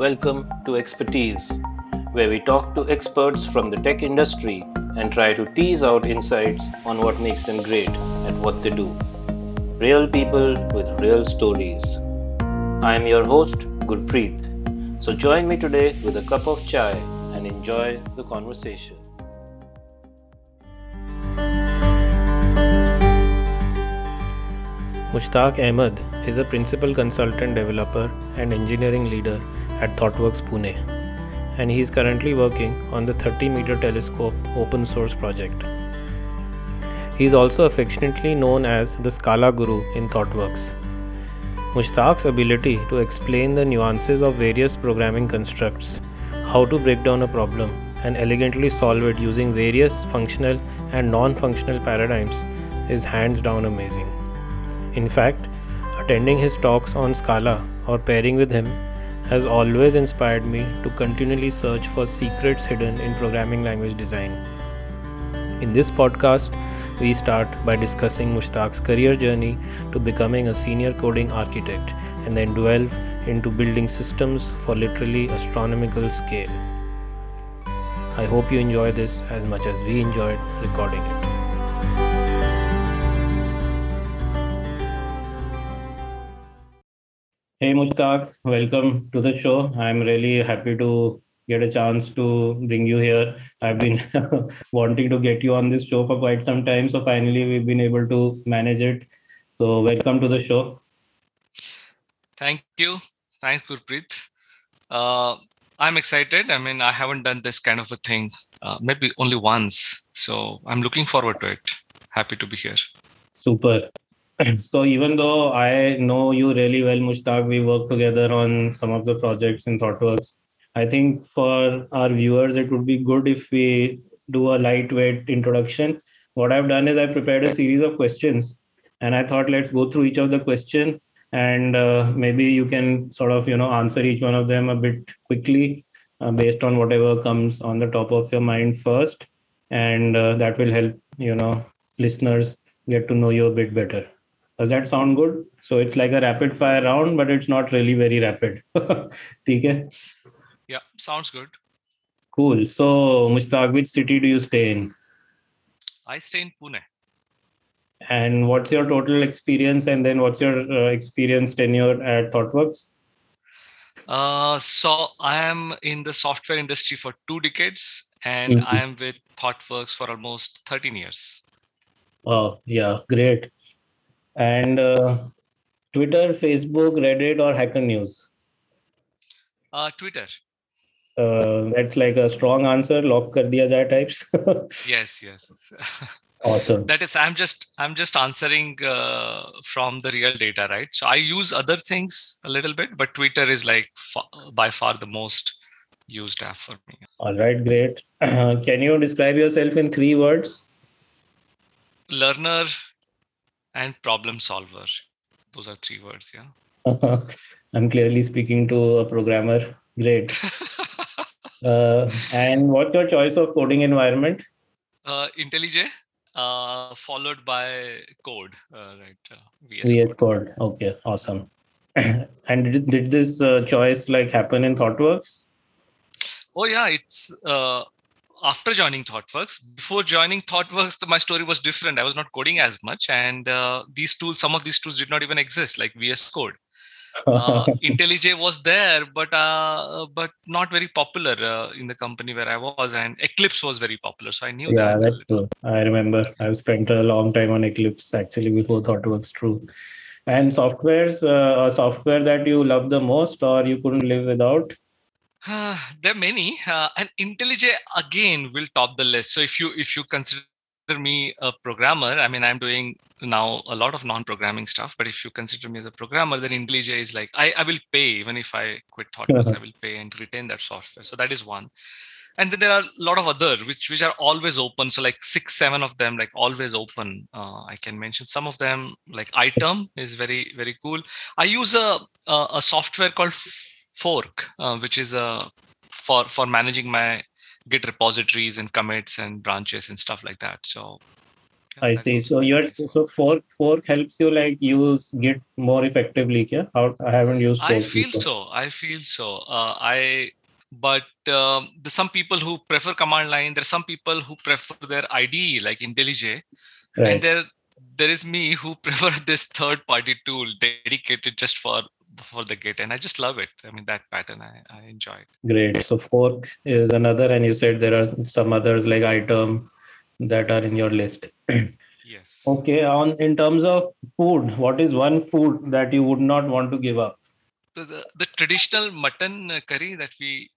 Welcome to Expertise, where we talk to experts from the tech industry and try to tease out insights on what makes them great at what they do. Real people with real stories. I am your host, Gurpreet. So join me today with a cup of chai and enjoy the conversation. Mushtaq Ahmed is a principal consultant developer and engineering leader at ThoughtWorks Pune, and he is currently working on the 30 meter telescope open source project. He is also affectionately known as the Scala Guru in ThoughtWorks. Mushtaq's ability to explain the nuances of various programming constructs, how to break down a problem, and elegantly solve it using various functional and non functional paradigms is hands down amazing. In fact, attending his talks on Scala or pairing with him has always inspired me to continually search for secrets hidden in programming language design. In this podcast, we start by discussing Mushtaq's career journey to becoming a senior coding architect and then delve into building systems for literally astronomical scale. I hope you enjoy this as much as we enjoyed recording it. Hey Mushtaq, welcome to the show. I'm really happy to get a chance to bring you here. I've been wanting to get you on this show for quite some time, so finally we've been able to manage it. So welcome to the show. Thank you. Thanks, Gurpreet. Uh, I'm excited. I mean, I haven't done this kind of a thing, uh, maybe only once. So I'm looking forward to it. Happy to be here. Super. So even though I know you really well, Mushtaq, we work together on some of the projects in ThoughtWorks. I think for our viewers, it would be good if we do a lightweight introduction. What I've done is I prepared a series of questions, and I thought let's go through each of the question, and uh, maybe you can sort of you know answer each one of them a bit quickly uh, based on whatever comes on the top of your mind first, and uh, that will help you know listeners get to know you a bit better. Does that sound good? So it's like a rapid fire round, but it's not really very rapid. okay. Yeah, sounds good. Cool. So Mushtaq, which city do you stay in? I stay in Pune. And what's your total experience? And then what's your uh, experience tenure at ThoughtWorks? Uh, so I am in the software industry for two decades, and mm-hmm. I am with ThoughtWorks for almost 13 years. Oh, yeah, great and uh, Twitter, Facebook, Reddit, or Hacker News? Uh, Twitter. Uh, that's like a strong answer. Lock kar diya jaye types. yes, yes. awesome. That is, I'm just I'm just answering uh, from the real data, right? So I use other things a little bit, but Twitter is like fa- by far the most used app for me. All right, great. can you describe yourself in three words? Learner, and problem solver. Those are three words. Yeah. I'm clearly speaking to a programmer. Great. uh, and what's your choice of coding environment? Uh, IntelliJ, uh, followed by code, uh, right? Uh, VS, VS code. code. Okay, awesome. and did, did this uh, choice like happen in ThoughtWorks? Oh yeah, it's uh, after joining ThoughtWorks. Before joining ThoughtWorks, the, my story was different. I was not coding as much, and uh, these tools, some of these tools did not even exist, like VS Code. uh, IntelliJ was there, but uh, but not very popular uh, in the company where I was, and Eclipse was very popular. So I knew yeah, that. that's true. I remember I've spent a long time on Eclipse actually before ThoughtWorks. True. And softwares, uh, a software that you love the most or you couldn't live without? Uh, there are many, uh, and IntelliJ again will top the list. So if you if you consider me a programmer, I mean I'm doing now a lot of non-programming stuff. But if you consider me as a programmer, then IntelliJ is like I, I will pay even if I quit ThoughtWorks, I will pay and retain that software. So that is one. And then there are a lot of other which which are always open. So like six, seven of them, like always open. Uh, I can mention some of them. Like iTerm is very very cool. I use a a, a software called fork, uh, which is uh, for for managing my Git repositories and commits and branches and stuff like that. So yeah, I see. So you're so fork fork helps you like use Git more effectively. Yeah, how I haven't used I feel before. so. I feel so. Uh, I but um, there's some people who prefer command line. There's some people who prefer their IDE like IntelliJ, and there there is me who prefer this third party tool dedicated just for for the Git, and I just love it. I mean that pattern. I I enjoy it. Great. So fork is another, and you said there are some others like iTerm that are in your list. Yes. Okay. On in terms of food, what is one food that you would not want to give up? The, the, the traditional mutton uh, curry that we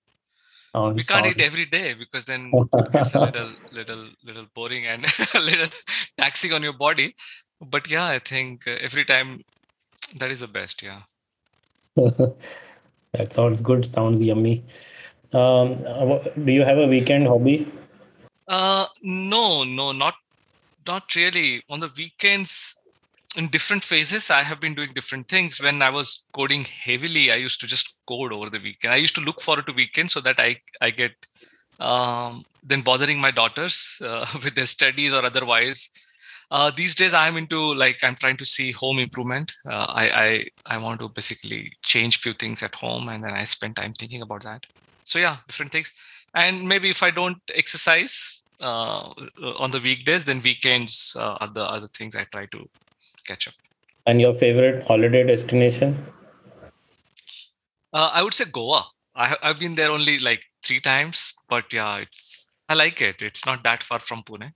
Sounds- we can't eat every day because then it's a little little little boring and a little taxing on your body but yeah i think uh, every time that is the best yeah that sounds good. Sounds yummy. Um, uh, do you have a weekend hobby? uh no no not not really on the weekends in different phases i have been doing different things when i was coding heavily i used to just code over the weekend i used to look forward to weekends so that i i get um then bothering my daughters uh, with their studies or otherwise uh, these days i'm into like i'm trying to see home improvement. Uh, I, I i want to basically change few things at home and then i spend time thinking about that. So yeah different things. And maybe if i don't exercise uh, on the weekdays then weekends uh, are the other things i try to catch up. And your favorite holiday destination? uh, i would say goa. I, i've been there only like three times but yeah it's i like it. It's not that far from pune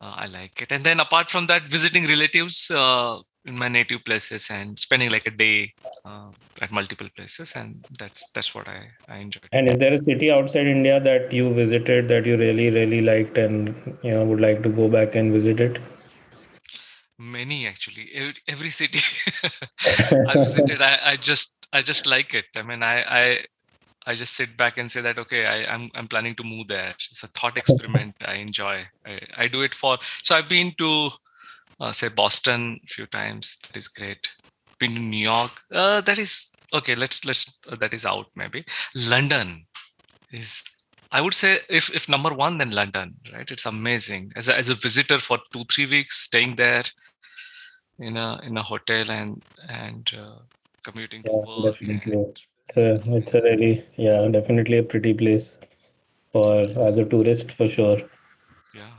uh, i like it. And then apart from that visiting relatives uh, in my native places and spending like a day uh, at multiple places and that's that's what i i enjoy And is there a city outside India that you visited that you really, really liked and you know would like to go back and visit it? many actually. Every, every city i visited I, I just i just like it. I mean i i i just sit back and say that okay I, i'm i'm planning to move there. It's a thought experiment i enjoy. I, I do it for so i've been to uh, say boston a few times. That is great. Been to new york. Uh, that is okay let's let's uh, that is out maybe. London is i would say if if number one then london right? It's amazing. As a, as a visitor for two three weeks staying there in a in a hotel and and uh, commuting to work It's a, it's a really, yeah, definitely a pretty place for as a tourist for sure. yeah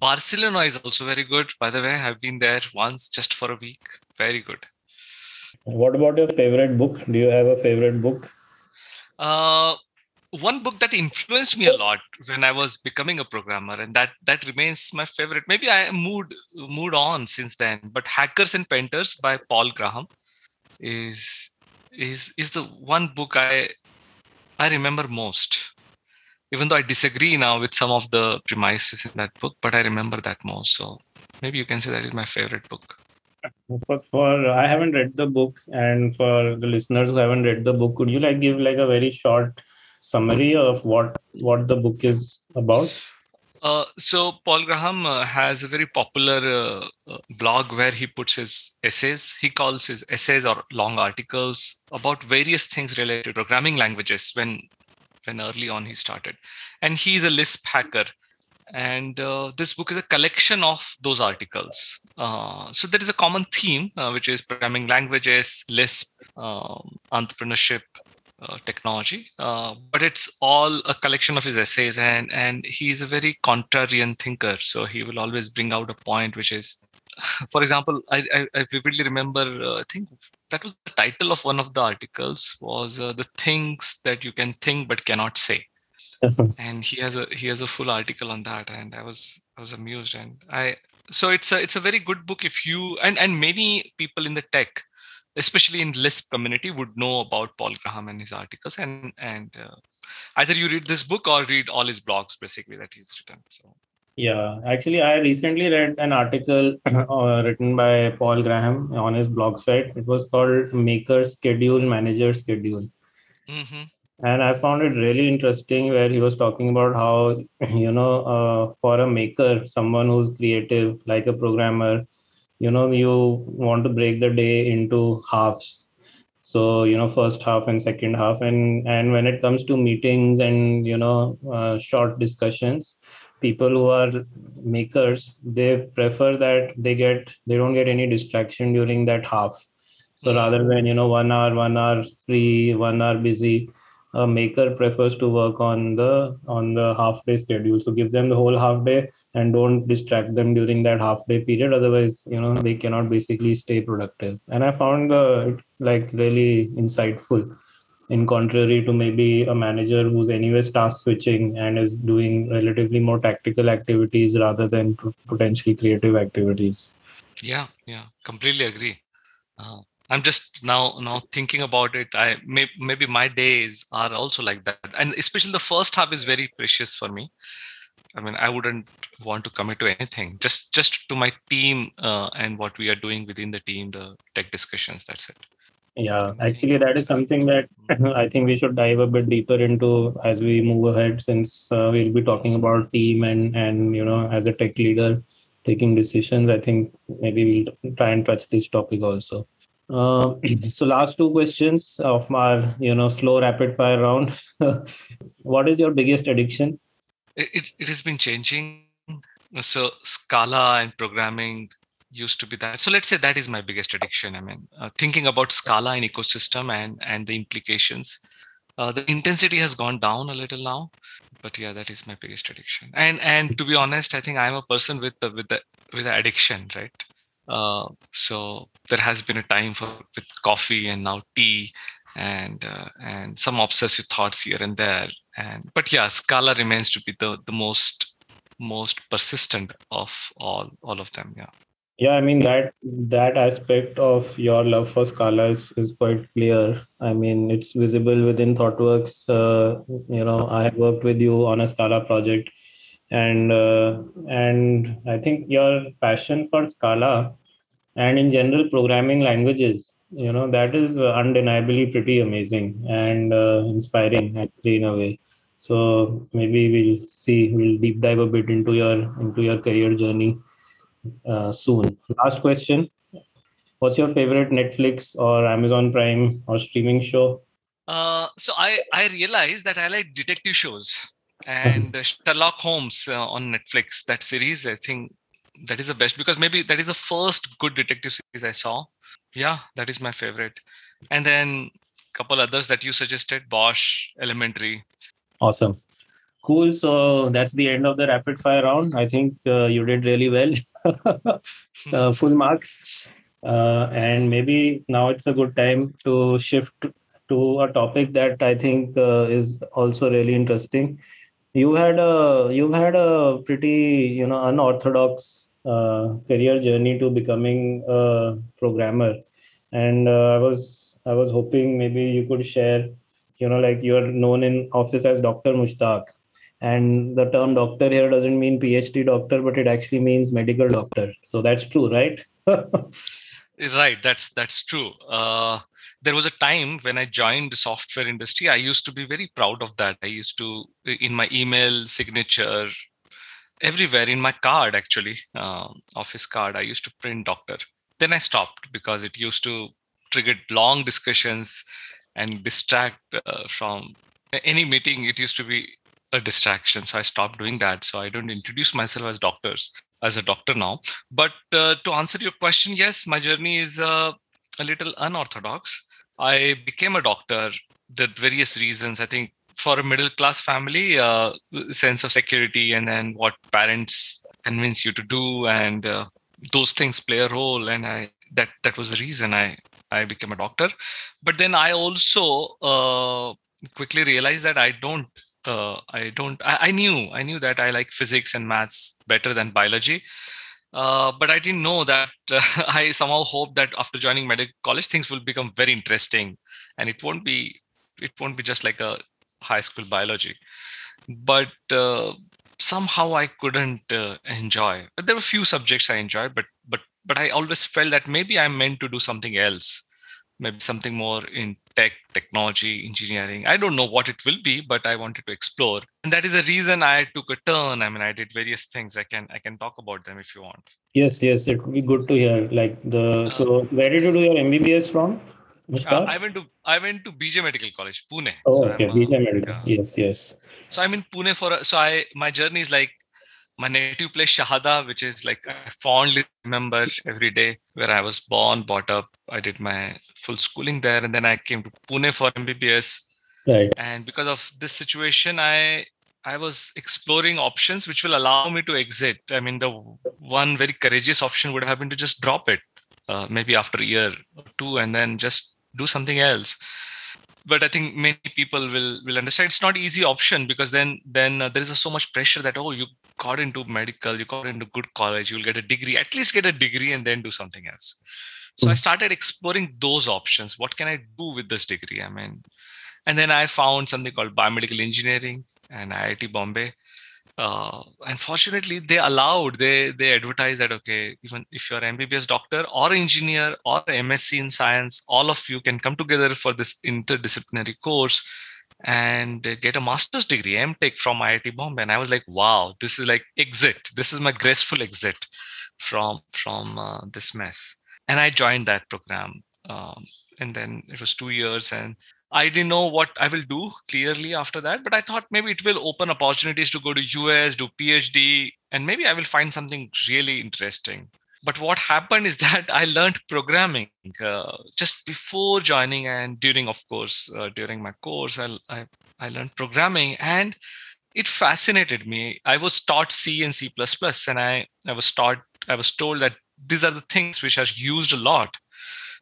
barcelona is also very good by the way i've been there once just for a week very good What about your favorite book? Do you have a favorite book? uh one book that influenced me a lot when i was becoming a programmer and that that remains my favorite maybe i moved moved on since then but hackers and painters by paul graham is is is the one book i i remember most. Even though i disagree now with some of the premises in that book but i remember that most. So maybe you can say that is my favorite book. For, for I haven't read the book, and for the listeners who haven't read the book, could you like give like a very short summary of what what the book is about? Uh, so Paul Graham uh, has a very popular uh, uh, blog where he puts his essays. He calls his essays or long articles about various things related to programming languages. When when early on he started, and he's a Lisp hacker. And uh, this book is a collection of those articles. Uh, so there is a common theme, which is programming languages, Lisp, um, entrepreneurship, uh, technology uh, but it's all a collection of his essays and and he's a very contrarian thinker so he will always bring out a point which is for example i i, I vividly remember uh, i think that was the title of one of the articles was uh, the things that you can think but cannot say. And he has a he has a full article on that and i was i was amused and i so it's a it's a very good book if you and and many people in the tech especially in lisp community would know about paul graham and his articles and and uh, either you read this book or read all his blogs basically that he's written so Yeah, actually, I recently read an article uh, written by Paul Graham on his blog site. It was called Maker Schedule, Manager Schedule. hmm And I found it really interesting where he was talking about how, you know, uh, for a maker, someone who's creative, like a programmer, you know, you want to break the day into halves. So, you know, first half and second half. And, and when it comes to meetings and, you know, uh, short discussions, people who are makers they prefer that they get they don't get any distraction during that half so rather than you know one hour one hour free one hour busy a maker prefers to work on the on the half day schedule. So give them the whole half day and don't distract them during that half day period. Otherwise you know they cannot basically stay productive. And i found the like really insightful. In contrary to maybe a manager who's anyways task switching and is doing relatively more tactical activities rather than potentially creative activities. Yeah yeah. Completely agree. Uh, i'm just now now thinking about it. I may, maybe my days are also like that. And especially the first half is very precious for me. I mean i wouldn't want to commit to anything. Just just to my team uh, and what we are doing within the team the tech discussions that's it. Yeah actually that is something that i think we should dive a bit deeper into as we move ahead since uh, we'll be talking about team and and you know as a tech leader taking decisions. I think maybe we'll try and touch this topic also uh, so last two questions of our you know slow rapid fire round. what is your biggest addiction? It, it, it has been changing. So Scala and programming used to be that. So let's say that is my biggest addiction. I mean, uh, thinking about Scala and ecosystem and and the implications. Uh, the intensity has gone down a little now, but yeah, that is my biggest addiction. And and to be honest, I think I'm a person with the with the with the addiction, right? Uh, so there has been a time for with coffee and now tea and uh, and some obsessive thoughts here and there. And but yeah, Scala remains to be the the most most persistent of all all of them. Yeah. Yeah, I mean that that aspect of your love for Scala is, is quite clear. I mean, it's visible within ThoughtWorks. Uh, you know, I have worked with you on a Scala project, and uh, and I think your passion for Scala and in general programming languages you know that is uh, undeniably pretty amazing and uh, inspiring actually in a way. So maybe we'll see we'll deep dive a bit into your into your career journey uh, soon. Last question. What's your favorite netflix or amazon prime or streaming show? Uh, so i i realized that i like detective shows and sherlock holmes uh, on netflix that series i think that is the best because maybe that is the first good detective series I saw. Yeah, that is my favorite. And then a couple others that you suggested, Bosch, Elementary. Awesome. Cool. So that's the end of the rapid fire round. I think uh, you did really well. uh, full marks. Uh, and maybe now it's a good time to shift to a topic that I think uh, is also really interesting. You had a you had a pretty you know unorthodox career journey to becoming a programmer. And uh, i was i was hoping maybe you could share you know like you're known in office as dr mushtaq. And the term doctor here doesn't mean phd doctor but it actually means medical doctor. So that's true right? Right. That's that's true. Uh, there was a time when i joined the software industry. I used to be very proud of that. I used to in my email signature everywhere in my card actually uh, office card i used to print doctor. Then i stopped because it used to trigger long discussions and distract uh, from any meeting. It used to be a distraction so i stopped doing that. So i don't introduce myself as doctors as a doctor now. But uh, to answer your question yes my journey is uh, a little unorthodox. I became a doctor the various reasons. I think for a middle class family uh, sense of security and then what parents convince you to do and uh, those things play a role and i that that was the reason i i became a doctor. But then i also uh, quickly realized that i don't uh, i don't I, I, knew i knew that i like physics and maths better than biology. Uh, but i didn't know that uh, i somehow hope that after joining medical college things will become very interesting. And it won't be it won't be just like a high school biology. But uh, somehow i couldn't uh, enjoy. There were a few subjects i enjoyed but but but i always felt that maybe i'm meant to do something else. Maybe something more in tech technology engineering. I don't know what it will be but i wanted to explore. And that is the reason i took a turn. I mean i did various things. I can i can talk about them if you want. Yes yes. It would be good to hear like the so where did you do your mbbs from uh, I went to I went to BJ Medical College, Pune. Oh, so okay, BJ Medical. yes, yes. So I'm in Pune for so I my journey is like my native place Shahada, which is like I fondly remember every day where I was born, brought up. I did my full schooling there, and then I came to Pune for MBBS. Right. And because of this situation, I I was exploring options which will allow me to exit. I mean, the one very courageous option would have been to just drop it, uh, maybe after a year or two, and then just do something else but I think many people will will understand it's not easy option because then then uh, there is so much pressure that oh you got into medical, you got into good college, you'll get a degree, at least get a degree and then do something else. So mm-hmm. I hmm. started exploring those options. What can I do with this degree? I mean, and then I found something called biomedical engineering and IIT Bombay. Uh, unfortunately, they allowed they they advertised that okay, even if you're MBBS doctor or engineer or MSc in science, all of you can come together for this interdisciplinary course and get a master's degree, MTech from IIT Bombay. And I was like, wow, this is like exit. This is my graceful exit from from uh, this mess. And I joined that program. Um, and then it was two years, and I didn't know what I will do clearly after that. But I thought maybe it will open opportunities to go to US, do PhD, and maybe I will find something really interesting but what happened is that i learned programming uh, just before joining and during of course uh, during my course I, I, I learned programming and it fascinated me i was taught c and c++ and i i was taught i was told that these are the things which are used a lot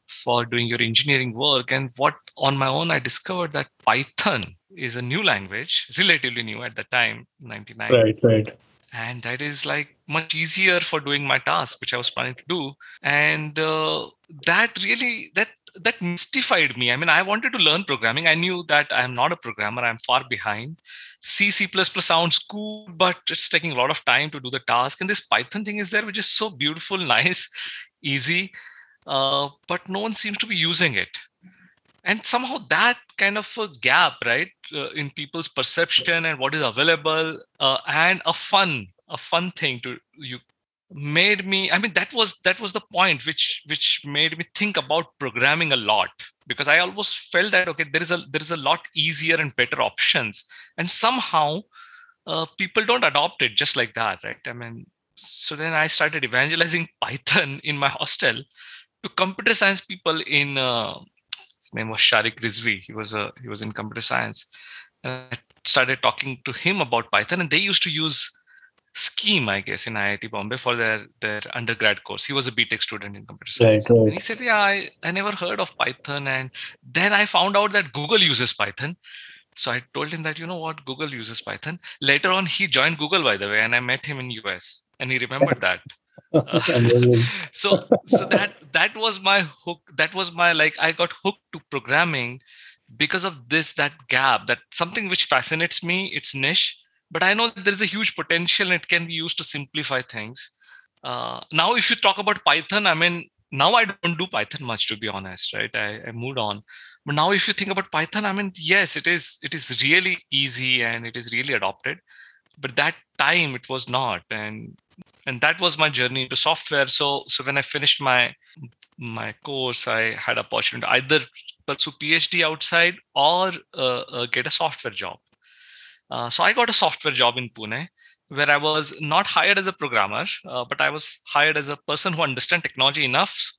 for doing your engineering work and what on my own i discovered that python is a new language relatively new at the time 99 right right. And that is like much easier for doing my task which i was planning to do. And uh, that really that that mystified me. I mean i wanted to learn programming. I knew that i'm not a programmer. I'm far behind. C c++ sounds cool but it's taking a lot of time to do the task. And this python thing is there which is so beautiful nice easy uh, but no one seems to be using it. And somehow that kind of a gap right uh, in people's perception and what is available uh, and a fun a fun thing to you made me i mean that was that was the point which which made me think about programming a lot. Because i almost felt that okay there is a there is a lot easier and better options. And somehow uh, people don't adopt it just like that right? I mean so then i started evangelizing python in my hostel to computer science people in uh, his name was Sharik Rizvi. He was a he was in computer science. And I started talking to him about Python, and they used to use Scheme, I guess, in IIT Bombay for their their undergrad course. He was a BTech student in computer science. Right, right. And he said, "Yeah, I, I never heard of Python." And then I found out that Google uses Python. So I told him that you know what, Google uses Python. Later on, he joined Google, by the way, and I met him in US, and he remembered that. so so that that was my hook that was my like i got hooked to programming because of this that gap that something which fascinates me it's niche but i know there's a huge potential and it can be used to simplify things. Uh, now if you talk about python i mean now i don't do python much to be honest right? I, I moved on. But now if you think about python i mean yes it is it is really easy and it is really adopted but that time it was not. And and that was my journey into software. So so when i finished my my course i had opportunity to either pursue phd outside or uh, uh, get a software job. Uh, so i got a software job in pune where i was not hired as a programmer uh, but i was hired as a person who understands technology enough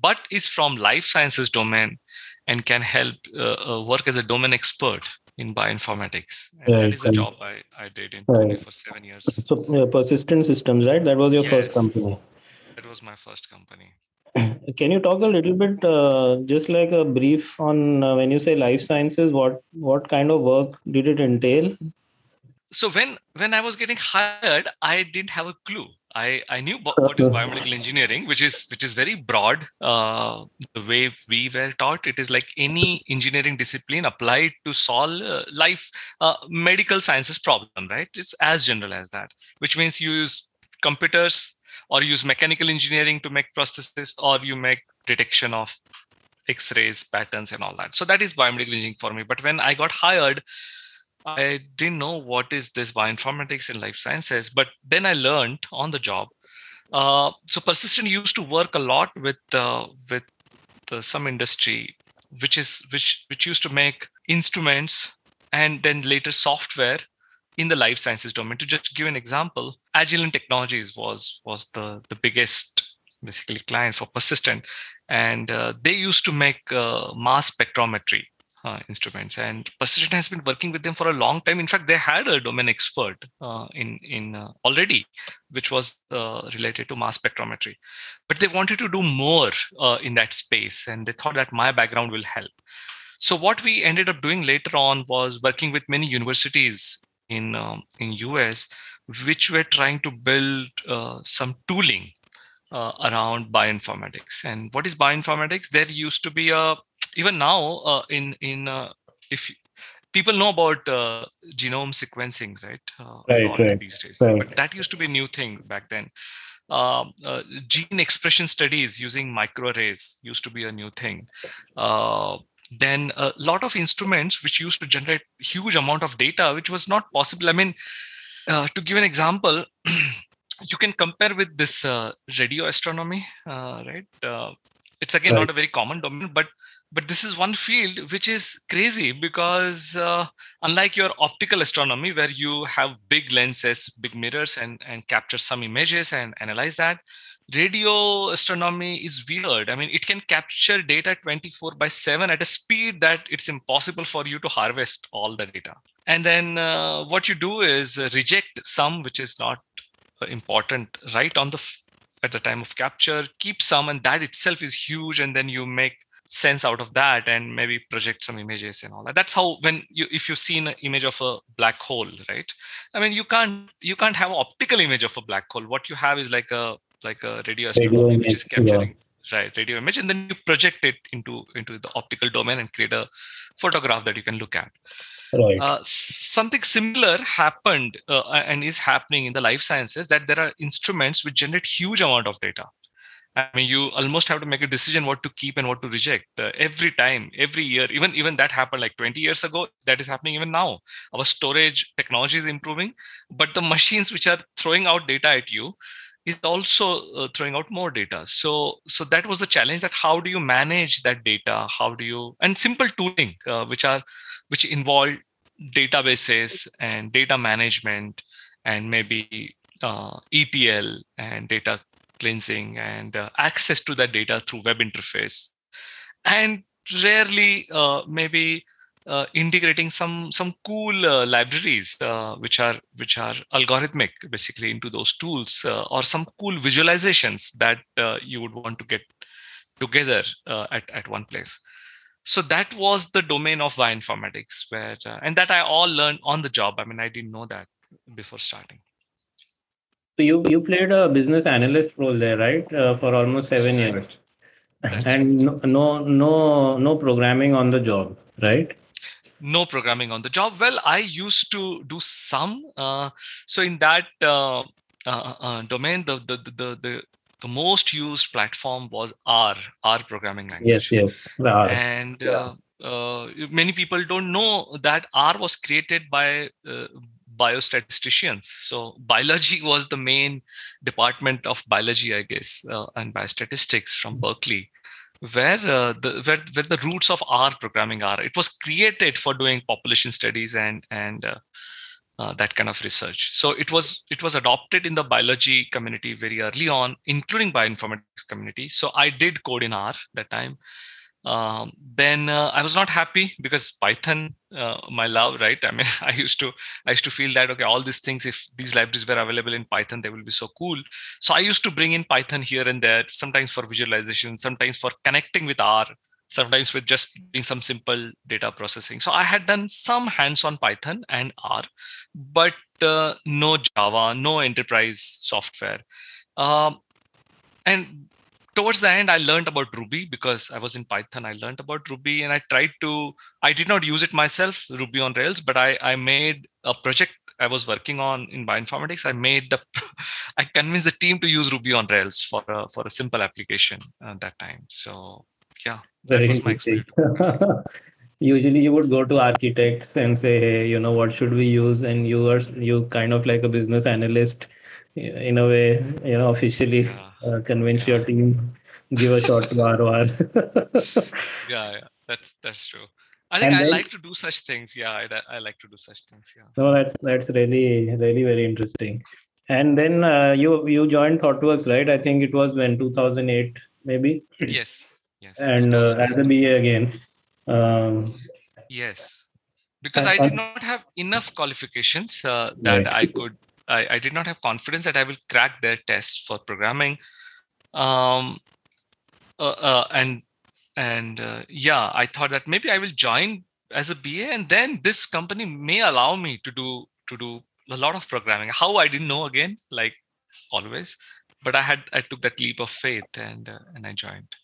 but is from life sciences domain and can help uh, uh, work as a domain expert in bioinformatics. And right. that is the job I, I did in right. for seven years. So yeah, persistent systems, right? That was your yes, first company. That was my first company. Can you talk a little bit, uh, just like a brief on uh, when you say life sciences, what what kind of work did it entail? So when when I was getting hired, I didn't have a clue I, I knew what is biomedical engineering, which is which is very broad. Uh, the way we were taught, it is like any engineering discipline applied to solve uh, life uh, medical sciences problem. Right? It's as general as that. Which means you use computers or use mechanical engineering to make processes, or you make detection of X-rays, patterns, and all that. So that is biomedical engineering for me. But when I got hired, I didn't know what is this bioinformatics in life sciences, but then I learned on the job. Uh, so Persistent used to work a lot with uh, with some industry, which is which which used to make instruments and then later software in the life sciences domain. To just give an example, Agilent Technologies was was the the biggest basically client for Persistent, and uh, they used to make uh, mass spectrometry uh, instruments. And persistent has been working with them for a long time. In fact they had a domain expert uh, in in uh, already which was uh, related to mass spectrometry. But they wanted to do more uh, in that space and they thought that my background will help. So what we ended up doing later on was working with many universities in um, in us which were trying to build uh, some tooling around bioinformatics. And what is bioinformatics? There used to be a even now uh, in in uh, if people know about uh, genome sequencing right? Uh, right, right. these days. Right. but that used to be a new thing back then. Um, uh, gene expression studies using microarrays used to be a new thing. Uh, then a lot of instruments which used to generate huge amount of data which was not possible. I mean to give an example you can compare with this radio astronomy right it's again right. not a very common domain but but this is one field which is crazy because uh, unlike your optical astronomy where you have big lenses big mirrors and and capture some images and analyze that radio astronomy is weird i mean it can capture data 24 by 7 at a speed that it's impossible for you to harvest all the data and then uh, what you do is reject some which is not important right on the at the time of capture keep some and that itself is huge and then you make sense out of that and maybe project some images and all that that's how when you if you've seen an image of a black hole right i mean you can't you can't have an optical image of a black hole what you have is like a like a radio astronomy which is capturing yeah. right radio image and then you project it into into the optical domain and create a photograph that you can look at right. Uh, something similar happened uh, and is happening in the life sciences that there are instruments which generate huge amount of data I mean, you almost have to make a decision what to keep and what to reject uh, every time, every year. Even even that happened like 20 years ago. That is happening even now. Our storage technology is improving, but the machines which are throwing out data at you is also uh, throwing out more data. So so that was the challenge. That how do you manage that data? How do you and simple tooling uh, which are which involve databases and data management and maybe uh, ETL and data cleansing and uh, access to that data through web interface. And rarely uh, maybe uh, integrating some some cool uh, libraries uh, which are which are algorithmic basically into those tools uh, or some cool visualizations that you would want to get together at, at one place so that was the domain of bioinformatics where and that i all learned on the job i mean i didn't know that before starting so you you played a business analyst role there, right, uh, for almost seven years, and no, no no no programming on the job, right? No programming on the job. Well, I used to do some. Uh, so in that uh, uh, uh domain, the, the the the the most used platform was R, R programming language. Yes, yes, And yeah. uh, many people don't know that R was created by uh, biostatisticians. So biology was the main department of biology, I guess, uh, and biostatistics from Berkeley, where uh, the where, where the roots of R programming are. It was created for doing population studies and and uh, that kind of research. So it was it was adopted in the biology community very early on, including bioinformatics community. So I did code in R that time um, then uh, i was not happy because python uh, my love right i mean i used to i used to feel that okay all these things if these libraries were available in python they will be so cool so i used to bring in python here and there sometimes for visualization sometimes for connecting with r sometimes with just doing some simple data processing. So i had done some hands on python and r but uh, no java no enterprise software. Um, and towards the end i learned about ruby because i was in python. I learned about ruby and i tried to i did not use it myself ruby on rails but i i made a project i was working on in bioinformatics. I made the i convinced the team to use ruby on rails for a for a simple application at that time. So yeah Very that was my experience usually you would go to architects and say hey you know what should we use and you are you kind of like a business analyst in a way you know officially yeah uh, convince yeah. your team, give a shot to ROR. yeah, yeah, that's that's true. I think and I like to do such things. Yeah, I, I like to do such things. Yeah. No, that's that's really really very interesting. And then uh, you you joined ThoughtWorks, right? I think it was when 2008, maybe. Yes. Yes. And uh, as a BA again. Um, yes, because I did not have enough qualifications uh, that right. I could. I, I did not have confidence that I will crack their tests for programming. Um, uh, uh, and and uh, yeah, I thought that maybe I will join as a BA, and then this company may allow me to do to do a lot of programming. How I didn't know again, like always, but I had I took that leap of faith and uh, and I joined.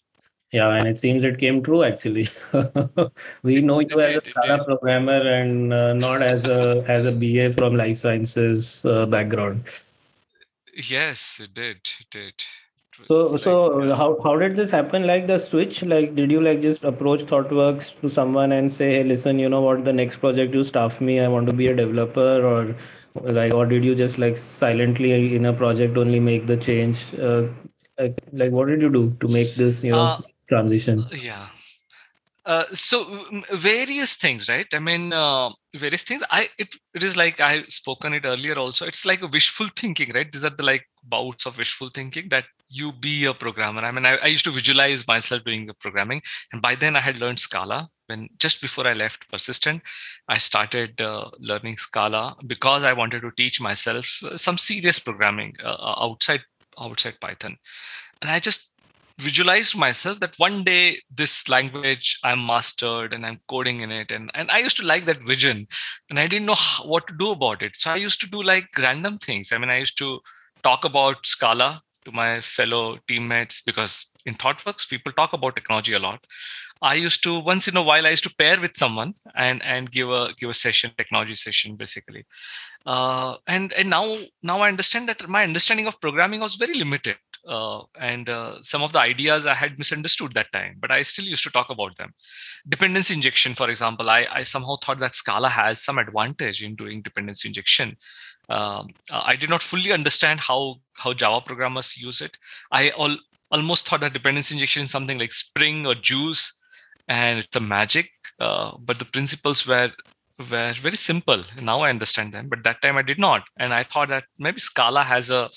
Yeah, and it seems it came true actually. we know you as a Scala programmer and uh, not as a as a BA from life sciences uh, background. Yes, it did. It did so so how, how did this happen like the switch like did you like just approach thoughtworks to someone and say hey listen you know what the next project you staff me i want to be a developer or like or did you just like silently in a project only make the change uh, like, like what did you do to make this you know uh, transition. Yeah. Uh, so various things right? I mean uh, various things. I it, it is like i spoken it earlier also. It's like a wishful thinking right? These are the like bouts of wishful thinking that you be a programmer. I mean, I, I, used to visualize myself doing the programming, and by then I had learned Scala. When just before I left Persistent, I started uh, learning Scala because I wanted to teach myself uh, some serious programming uh, uh, outside outside Python, and I just visualized myself that one day this language I'm mastered and I'm coding in it, and and I used to like that vision, and I didn't know what to do about it. So I used to do like random things. I mean, I used to talk about Scala to my fellow teammates because in ThoughtWorks, people talk about technology a lot. I used to once in a while I used to pair with someone and and give a give a session, technology session basically. Uh, and and now now I understand that my understanding of programming was very limited. Uh, and uh, some of the ideas I had misunderstood that time, but I still used to talk about them. Dependency injection, for example, I, I somehow thought that Scala has some advantage in doing dependency injection um, uh, I did not fully understand how how Java programmers use it. I al- almost thought that dependency injection is something like Spring or Guice, and it's a magic. Uh, but the principles were were very simple. Now I understand them, but that time I did not, and I thought that maybe Scala has a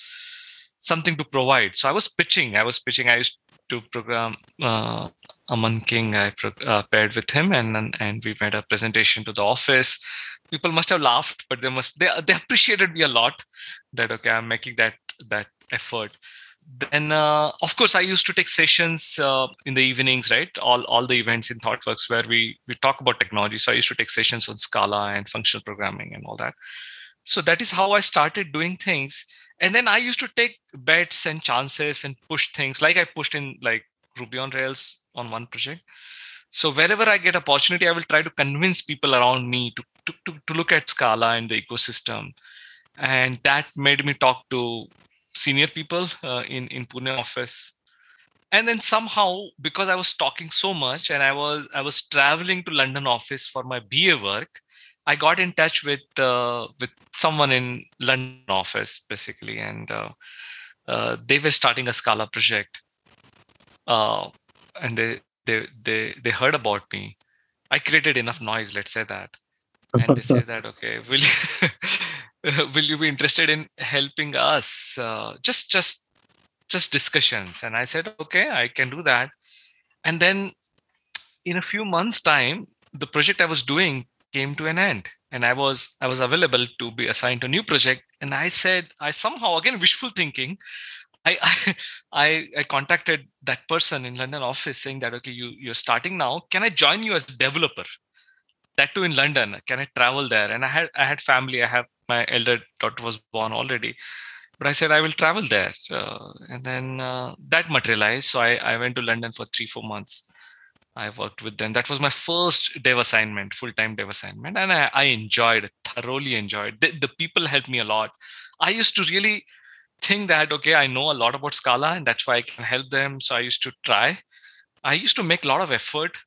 something to provide. So I was pitching. I was pitching. I used to program uh, Aman King. I pro- uh, paired with him, and and we made a presentation to the office people must have laughed but they must they, they appreciated me a lot that okay i'm making that that effort then uh, of course i used to take sessions uh, in the evenings right all all the events in thoughtworks where we we talk about technology so i used to take sessions on scala and functional programming and all that so that is how i started doing things and then i used to take bets and chances and push things like i pushed in like ruby on rails on one project so wherever i get opportunity i will try to convince people around me to to, to, to look at Scala and the ecosystem. And that made me talk to senior people uh, in, in Pune office. And then somehow, because I was talking so much and I was I was traveling to London office for my BA work, I got in touch with uh, with someone in London office basically, and uh, uh, they were starting a Scala project, uh, and they they they they heard about me. I created enough noise, let's say that, and they say that okay will you, will you be interested in helping us uh, just just just discussions? And i said okay i can do that. And then in a few months time the project i was doing came to an end and i was i was available to be assigned to a new project. And i said i somehow again wishful thinking I, I I contacted that person in London office saying that okay you you're starting now. Can I join you as a developer? That too in london. Can i travel there? And i had i had family. I have my elder daughter was born already. But i said i will travel there. Uh, and then uh, that materialized. So I, I went to london for three four months i worked with them. That was my first dev assignment full-time dev assignment and i, I enjoyed thoroughly enjoyed. The, the people helped me a lot. I used to really think that okay i know a lot about scala and that's why i can help them so i used to try. I used to make a lot of effort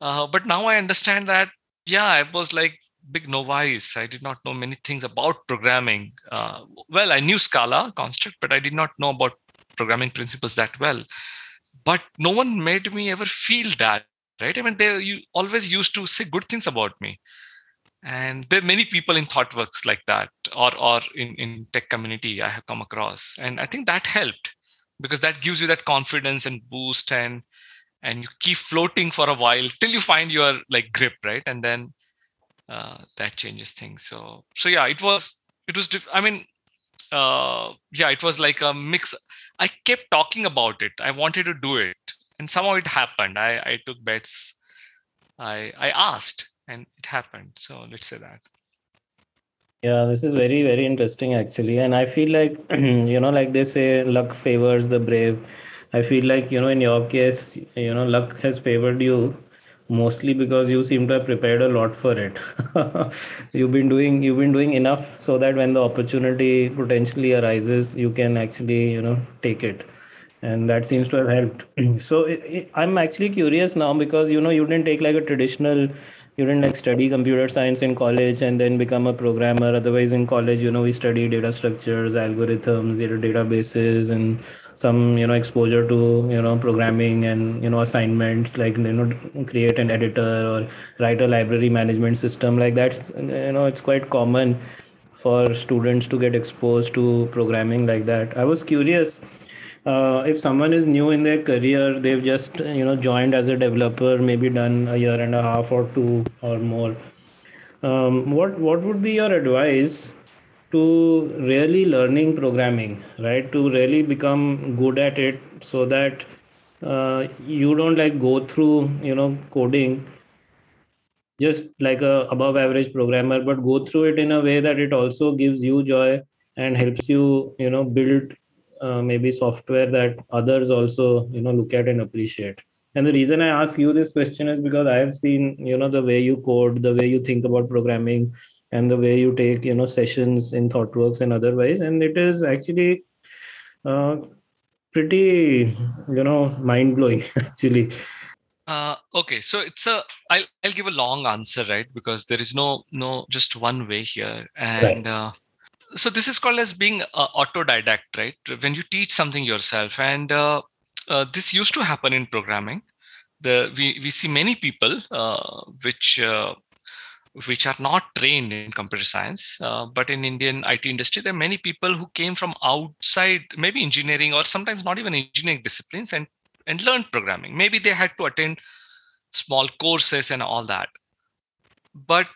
uh, but now i understand that yeah i was like big novice. I did not know many things about programming. Uh, well i knew scala construct but i did not know about programming principles that well but no one made me ever feel that right? I mean they you always used to say good things about me. And there are many people in thoughtworks like that or or in, in tech community i have come across. And i think that helped because that gives you that confidence and boost and and you keep floating for a while till you find your like grip right? And then uh, that changes things. So so yeah it was it was i mean uh, yeah it was like a mix i kept talking about it. I wanted to do it. And somehow it happened. I i took bets. I i asked and it happened. So let's say that. Yeah this is very very interesting actually. And i feel like you know like they say luck favors the brave. I feel like you know in your case you know luck has favored you mostly because you seem to have prepared a lot for it. You've been doing you've been doing enough so that when the opportunity potentially arises you can actually you know take it. And that seems to have helped. So it, it, i'm actually curious now because you know you didn't take like a traditional you didn't like study computer science in college and then become a programmer. Otherwise in college you know we study data structures algorithms data databases and some you know exposure to you know programming and you know assignments like you know create an editor or write a library management system like that's you know it's quite common for students to get exposed to programming like that. I was curious uh, if someone is new in their career they've just you know joined as a developer maybe done a year and a half or two or more. Um, what what would be your advice to really learning programming right? To really become good at it so that uh, you don't like go through you know coding just like a above average programmer but go through it in a way that it also gives you joy and helps you you know build uh, maybe software that others also you know look at and appreciate. And the reason i ask you this question is because i have seen you know the way you code the way you think about programming and the way you take you know sessions in thoughtworks and otherwise. And it is actually uh, pretty you know mind blowing actually. Uh, okay. So it's a I'll, I'll give a long answer right? Because there is no no just one way here. And right. uh, so this is called as being uh, autodidact right? When you teach something yourself. And uh, uh, this used to happen in programming. The we, we see many people uh, which uh, which are not trained in computer science uh, but in indian it industry there are many people who came from outside maybe engineering or sometimes not even engineering disciplines and and learned programming. Maybe they had to attend small courses and all that. But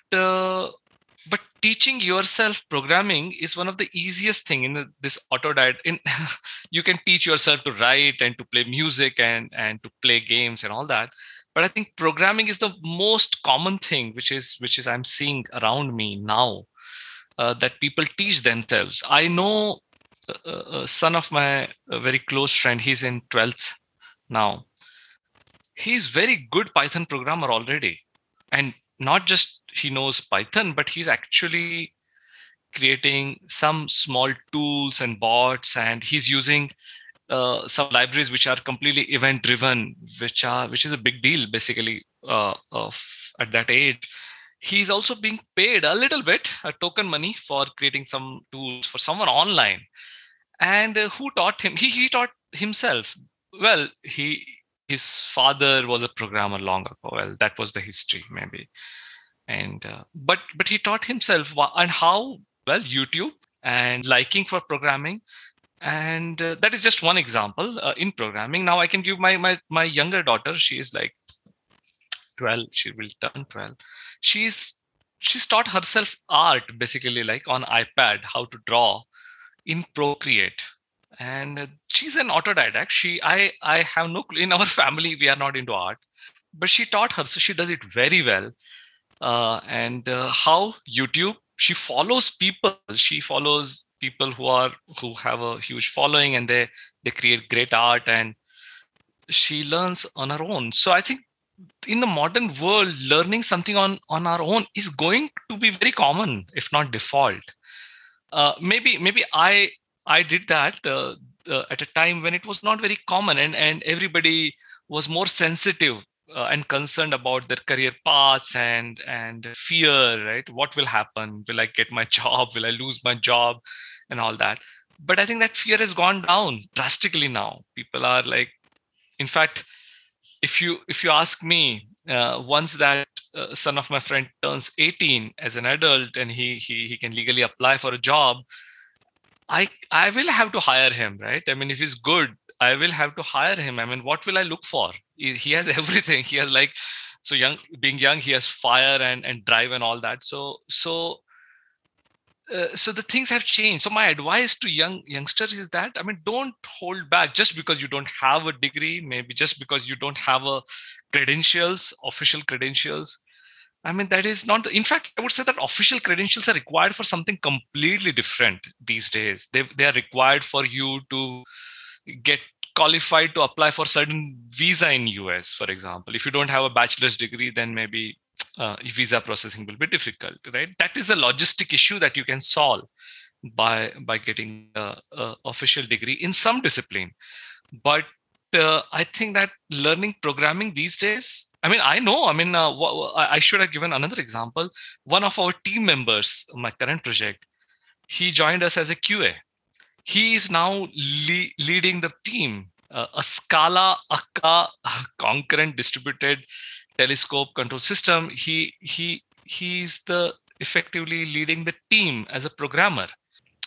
but teaching yourself programming is one of the easiest thing in this autodidact in you can teach yourself to write and to play music and and to play games and all that but i think programming is the most common thing which is which is i'm seeing around me now uh, that people teach themselves. I know a, a son of my very close friend he's in 12th now. He's very good python programmer already. And not just he knows Python, but he's actually creating some small tools and bots, and he's using uh, some libraries which are completely event driven, which are which is a big deal basically uh, of at that age. He's also being paid a little bit, a token money for creating some tools for someone online. And uh, who taught him? He he taught himself. Well, he his father was a programmer long ago. Well, that was the history maybe and uh, but but he taught himself and how well youtube and liking for programming and uh, that is just one example uh, in programming. Now i can give my my my younger daughter. She is like 12 she will turn 12 she's she's taught herself art basically like on ipad how to draw in procreate. And she's an autodidact. She i i have no clue. In our family we are not into art. But she taught her so she does it very well. Uh, and uh, how youtube she follows people. She follows people who are who have a huge following and they they create great art and she learns on her own. So i think in the modern world learning something on on our own is going to be very common if not default. Uh, maybe maybe i i did that uh, uh, at a time when it was not very common and and everybody was more sensitive uh, and concerned about their career paths and and fear right? What will happen? Will i get my job? Will i lose my job? And all that. But i think that fear has gone down drastically now. People are like in fact if you if you ask me uh, once that uh, son of my friend turns 18 as an adult and he he he can legally apply for a job i i will have to hire him right? I mean if he's good i will have to hire him. I mean what will i look for? He, has everything. He has like so young being young he has fire and and drive and all that. So so uh, so the things have changed. So my advice to young youngsters is that i mean don't hold back just because you don't have a degree maybe just because you don't have a credentials official credentials. I mean that is not in fact i would say that official credentials are required for something completely different these days. They, they are required for you to get qualified to apply for certain visa in us for example. If you don't have a bachelor's degree then maybe uh, visa processing will be difficult right? That is a logistic issue that you can solve by by getting a, a official degree in some discipline. But uh, i think that learning programming these days i mean i know i mean uh, i should have given another example. One of our team members my current project he joined us as a qa he is now le- leading the team. Uh, a scala akka concurrent distributed telescope control system. He he he's the effectively leading the team as a programmer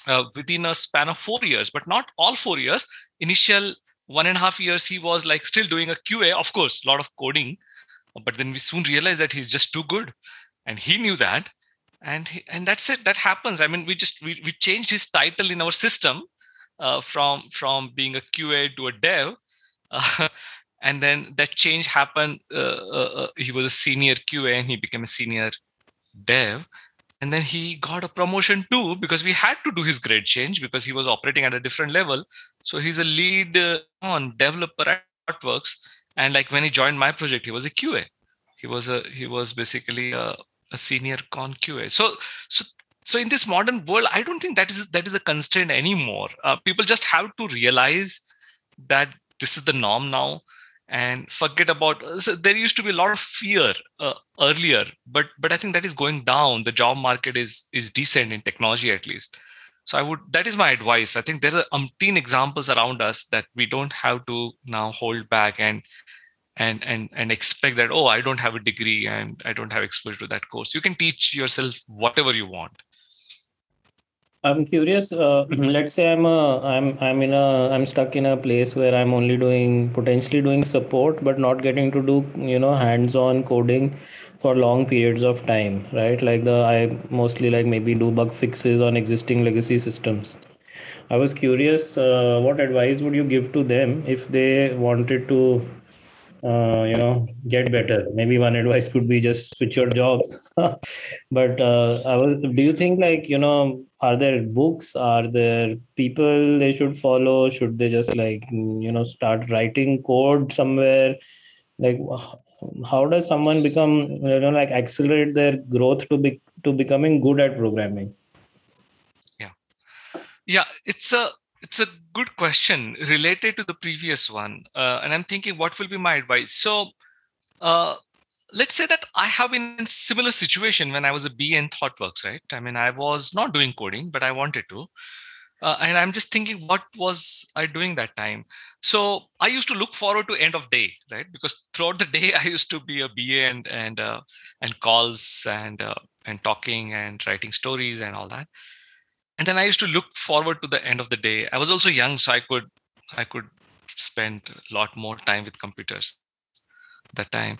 uh, within a span of four years but not all four years. Initial one and a half years he was like still doing a qa of course a lot of coding but then we soon realized that he's just too good and he knew that and he, and that's it. That happens. I mean we just we, we changed his title in our system uh, from from being a qa to a dev. Uh, and then that change happened uh, uh, uh he was a senior qa and he became a senior dev. And then he got a promotion too because we had to do his grade change because he was operating at a different level. So he's a lead uh, on developer at Thoughtworks and like when he joined my project he was a qa. He was a he was basically a, a senior con qa so so so in this modern world i don't think that is that is a constraint anymore. Uh, people just have to realize that this is the norm now and forget about so there used to be a lot of fear uh, earlier but but i think that is going down. The job market is is decent in technology at least. So i would that is my advice. I think there are umpteen examples around us that we don't have to now hold back and and and and expect that oh i don't have a degree and i don't have exposure to that course you can teach yourself whatever you want I'm curious. Uh, let's say I'm a, I'm I'm in a I'm stuck in a place where I'm only doing potentially doing support, but not getting to do you know hands-on coding for long periods of time, right? Like the I mostly like maybe do bug fixes on existing legacy systems. I was curious, uh, what advice would you give to them if they wanted to uh, you know get better. Maybe one advice could be just switch your jobs but uh, I was, do you think like you know are there books? Are there people they should follow? Should they just like you know start writing code somewhere? Like how does someone become you know like accelerate their growth to be to becoming good at programming? Yeah. Yeah it's a it's a good question related to the previous one uh, and i'm thinking what will be my advice. So uh, let's say that i have been in similar situation when i was a ba in thoughtworks right? I mean i was not doing coding but i wanted to uh, and i'm just thinking what was i doing that time. So i used to look forward to end of day right? Because throughout the day i used to be a ba and and uh, and calls and uh, and talking and writing stories and all that and then i used to look forward to the end of the day. I was also young so i could i could spend a lot more time with computers that time.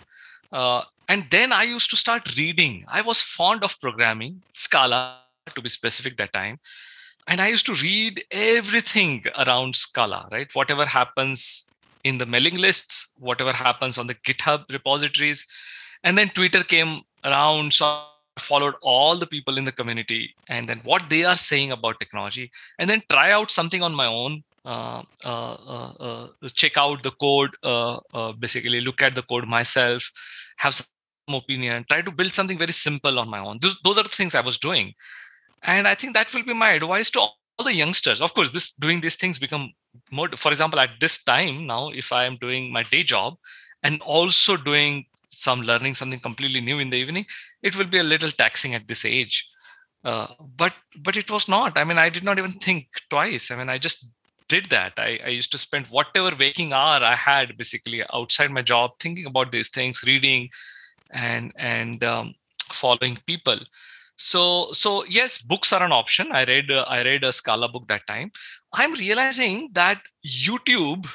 Uh, and then i used to start reading. I was fond of programming scala to be specific that time. And i used to read everything around scala right? Whatever happens in the mailing lists whatever happens on the github repositories. And then twitter came around so followed all the people in the community and then what they are saying about technology and then try out something on my own uh, uh, uh, uh check out the code uh, basically look at the code myself have some opinion try to build something very simple on my own. Those, those are the things i was doing. And i think that will be my advice to all the youngsters. Of course this doing these things become more for example at this time now if i am doing my day job and also doing some learning something completely new in the evening it will be a little taxing at this age. Uh, but but it was not. I mean i did not even think twice. I mean i just did that. I, I used to spend whatever waking hour i had basically outside my job thinking about these things reading and and um, following people. So so yes books are an option. I read uh, i read a scala book that time. I'm realizing that youtube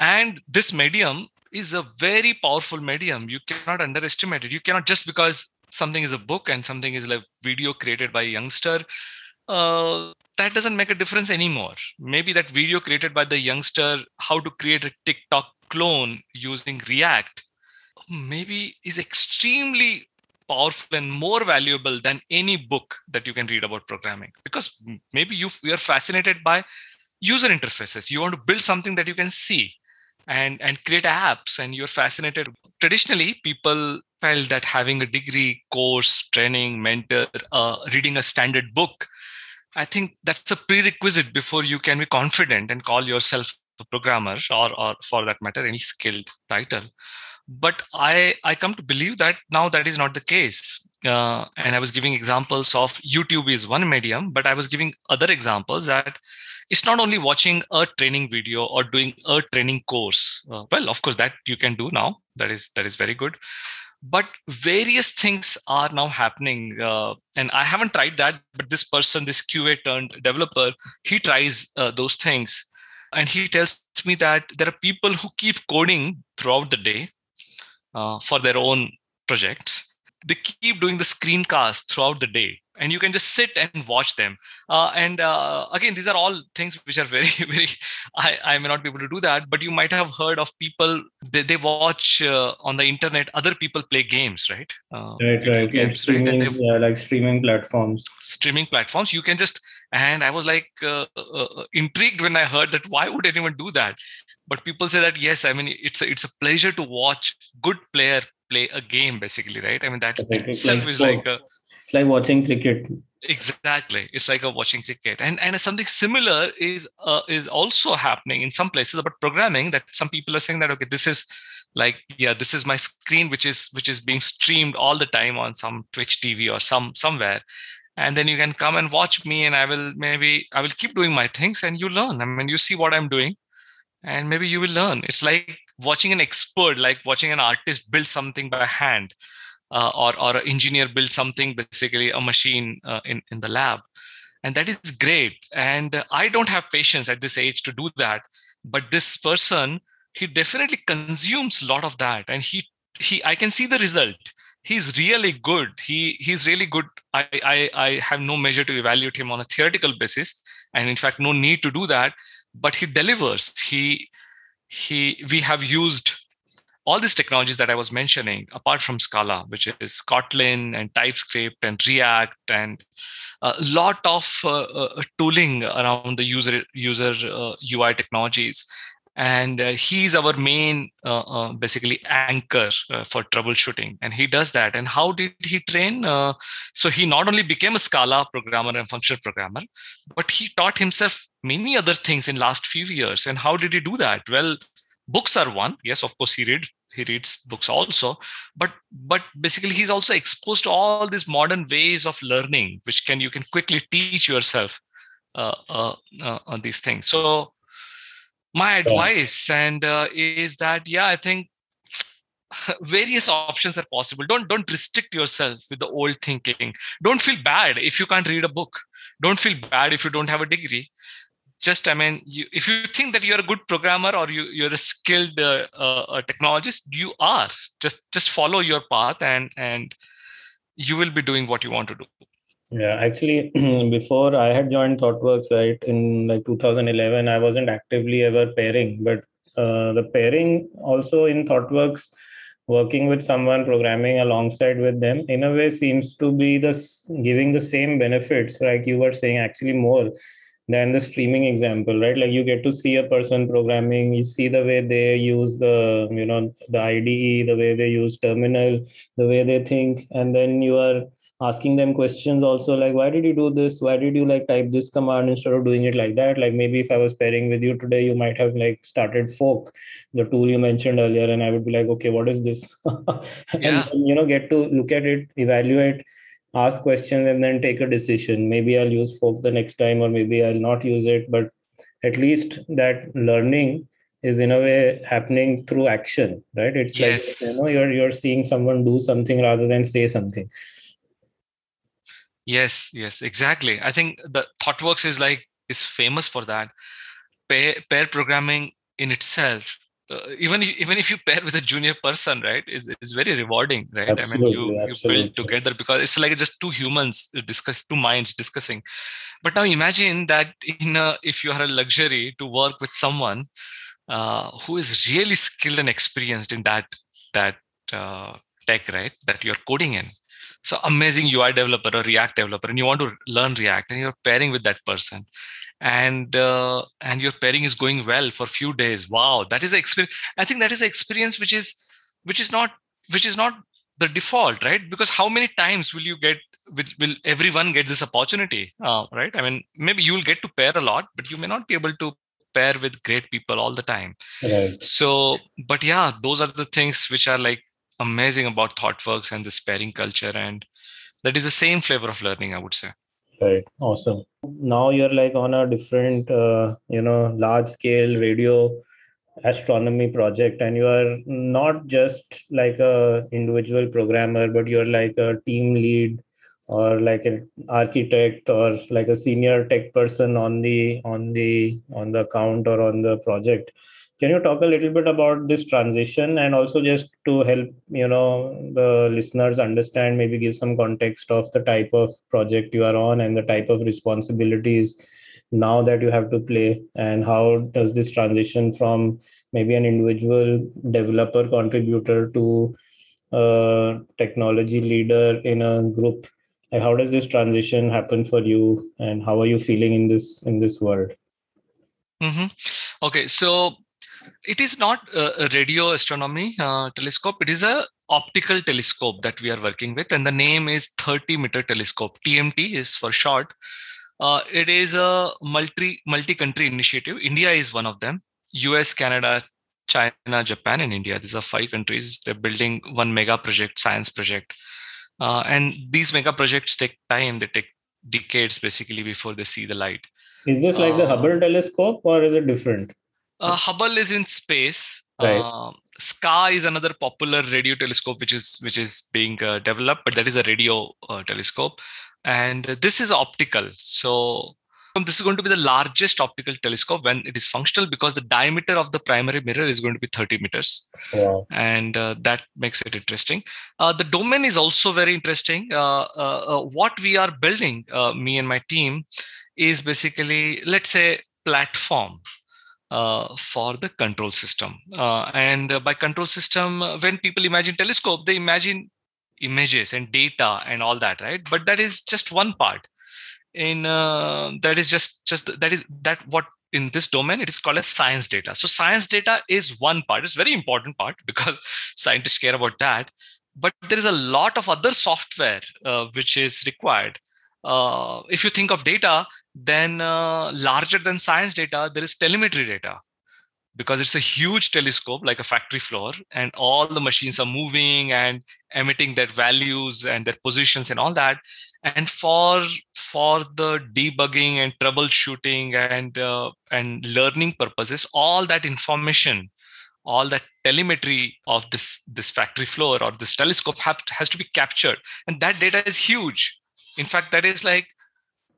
and this medium is a very powerful medium. You cannot underestimate it. You cannot just because something is a book and something is like video created by a youngster uh, that doesn't make a difference anymore. Maybe that video created by the youngster how to create a tiktok clone using react maybe is extremely powerful and more valuable than any book that you can read about programming. Because maybe you you are fascinated by user interfaces. You want to build something that you can see and and create apps and you're fascinated. Traditionally people felt that having a degree course training mentor uh, reading a standard book i think that's a prerequisite before you can be confident and call yourself a programmer or or for that matter any skilled title. But i i come to believe that now that is not the case. Uh, and i was giving examples of youtube is one medium but i was giving other examples that it's not only watching a training video or doing a training course. Uh, well of course that you can do now. That is that is very good. But various things are now happening uh, and i haven't tried that but this person this qa turned developer he tries uh, those things. And he tells me that there are people who keep coding throughout the day uh, for their own projects. They keep doing the screencast throughout the day and you can just sit and watch them. Uh, and uh, again these are all things which are very very I, I may not be able to do that but you might have heard of people they, they watch uh, on the internet other people play games right? Uh, right right. games, like streaming right? yeah, like streaming platforms. Streaming platforms you can just and i was like uh, uh, intrigued when i heard that why would anyone do that? But people say that yes i mean it's a, it's a pleasure to watch good player play a game basically right? I mean that itself like, is like a it's like watching cricket. Exactly. It's like a watching cricket. And and something similar is uh, is also happening in some places about programming that some people are saying that okay this is like yeah this is my screen which is which is being streamed all the time on some twitch tv or some somewhere. And then you can come and watch me and i will maybe i will keep doing my things and you learn. I mean you see what i'm doing and maybe you will learn. It's like watching an expert like watching an artist build something by hand uh, or or an engineer build something basically a machine uh, in in the lab. And that is great. And i don't have patience at this age to do that. But this person he definitely consumes a lot of that. And he he i can see the result. He's really good. He he's really good. I, I i have no measure to evaluate him on a theoretical basis. And in fact no need to do that. But he delivers. He he we have used all these technologies that I was mentioning, apart from Scala, which is Kotlin and TypeScript and React and a lot of uh, uh, tooling around the user user uh, UI technologies. And uh, he's our main, uh, uh, basically, anchor for troubleshooting. And he does that. And how did he train? so he not only became a Scala programmer and functional programmer, but he taught himself many other things in last few years. And how did he do that? Well, books are one. Yes of course he read he reads books also. But but basically he's also exposed to all these modern ways of learning which can you can quickly teach yourself uh, uh, uh, on these things. So my advice and uh, is that yeah i think various options are possible. Don't don't restrict yourself with the old thinking. Don't feel bad if you can't read a book. Don't feel bad if you don't have a degree just i mean you, if you think that you're a good programmer or you, you're a skilled uh, uh, technologist you are. Just just follow your path and and you will be doing what you want to do. Yeah actually before i had joined thoughtworks right in like 2011 i wasn't actively ever pairing but uh, the pairing also in thoughtworks working with someone programming alongside with them in a way seems to be the giving the same benefits like you were saying actually more than the streaming example right? Like you get to see a person programming you see the way they use the you know the ide the way they use terminal the way they think and then you are asking them questions also like why did you do this? Why did you like type this command instead of doing it like that? Like maybe if i was pairing with you today you might have like started Fork the tool you mentioned earlier and i would be like okay what is this? Yeah. and you know get to look at it evaluate ask questions and then take a decision. Maybe i'll use Fork the next time or maybe i'll not use it but at least that learning is in a way happening through action right? It's yes. like you know you're you're seeing someone do something rather than say something. Yes yes exactly. I think the thoughtworks is like is famous for that. Pair, pair programming in itself uh, even even if you pair with a junior person right is is very rewarding right? Absolutely, i mean you absolutely. you build together because it's like just two humans discuss two minds discussing. But now imagine that in a, if you are a luxury to work with someone uh, who is really skilled and experienced in that that uh, tech right that you're coding in. So amazing ui developer or react developer and you want to learn react and you're pairing with that person and uh, and your pairing is going well for a few days. Wow that is the experience. I think that is the experience which is which is not which is not the default right? Because how many times will you get will, will everyone get this opportunity? Uh, right? I mean maybe you will get to pair a lot but you may not be able to pair with great people all the time. Right. so but yeah those are the things which are like amazing about thoughtworks and this pairing culture and that is the same flavor of learning i would say right awesome. Now you're like on a different uh, you know large scale radio astronomy project and you are not just like a individual programmer but you're like a team lead or like an architect or like a senior tech person on the on the on the account or on the project can you talk a little bit about this transition and also just to help you know the listeners understand maybe give some context of the type of project you are on and the type of responsibilities now that you have to play and how does this transition from maybe an individual developer contributor to a technology leader in a group like how does this transition happen for you and how are you feeling in this in this world mm-hmm. okay so it is not a, radio astronomy uh, telescope. It is a optical telescope that we are working with and the name is 30 meter telescope. Tmt is for short. Uh, it is a multi multi country initiative. India is one of them. Us canada china japan and india. These are five countries. They're building one mega project science project. Uh, and these mega projects take time. They take decades basically before they see the light. Is this like the uh, hubble telescope or is it different uh, Hubble is in space. Right. Uh, is another popular radio telescope which is which is being uh, developed, but that is a radio uh, telescope, and this is optical. So this is going to be the largest optical telescope when it is functional because the diameter of the primary mirror is going to be 30 meters wow. and uh, that makes it interesting uh, the domain is also very interesting uh, uh, uh what we are building me and my team is basically let's say platform uh, for the control system. Uh, and uh, by control system, uh, when people imagine telescope, they imagine images and data and all that, right? But that is just one part. In uh, that is just just that is that what in this domain it is called as science data. So science data is one part. It's very important part because scientists care about that. But there is a lot of other software uh, which is required uh, if you think of data, then uh, larger than science data, there is telemetry data. Because it's a huge telescope like a factory floor and all the machines are moving and emitting their values and their positions and all that. And for for the debugging and troubleshooting and uh, and learning purposes all that information all that telemetry of this this factory floor or this telescope have, has to be captured. And that data is huge. In fact that is like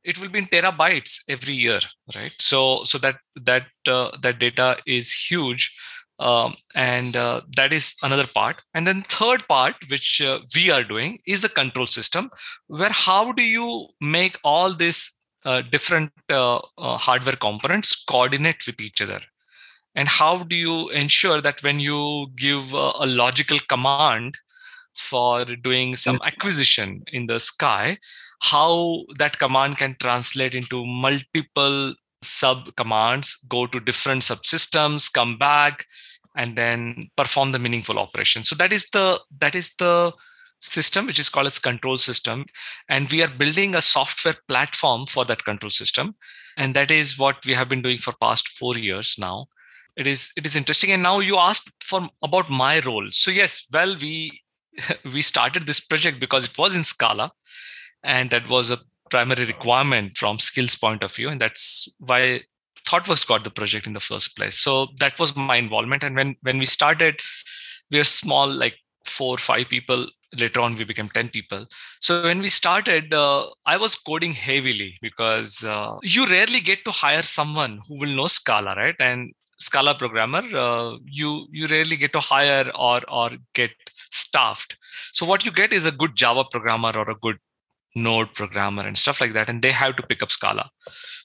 it will be in terabytes every year right? So so that that uh, that data is huge um, and uh, that is another part. And then third part which uh, we are doing is the control system where how do you make all these uh, different uh, uh, hardware components coordinate with each other? And how do you ensure that when you give a logical command for doing some acquisition in the sky how that command can translate into multiple sub commands, go to different subsystems, come back, and then perform the meaningful operation. So that is the that is the system which is called as control system. And we are building a software platform for that control system. And that is what we have been doing for past 4 years now. It is it is interesting. And now you asked for about my role. So yes well we we started this project because it was in scala and that was a primary requirement from skills point of view and that's why ThoughtWorks got the project in the first place. So that was my involvement. And when when we started, we were small, like four or five people. Later on, we became 10 people. So when we started, uh, I was coding heavily because uh, you rarely get to hire someone who will know Scala, right? And Scala programmer, uh, you you rarely get to hire or or get staffed. So what you get is a good Java programmer or a good Node programmer and stuff like that, and they have to pick up Scala.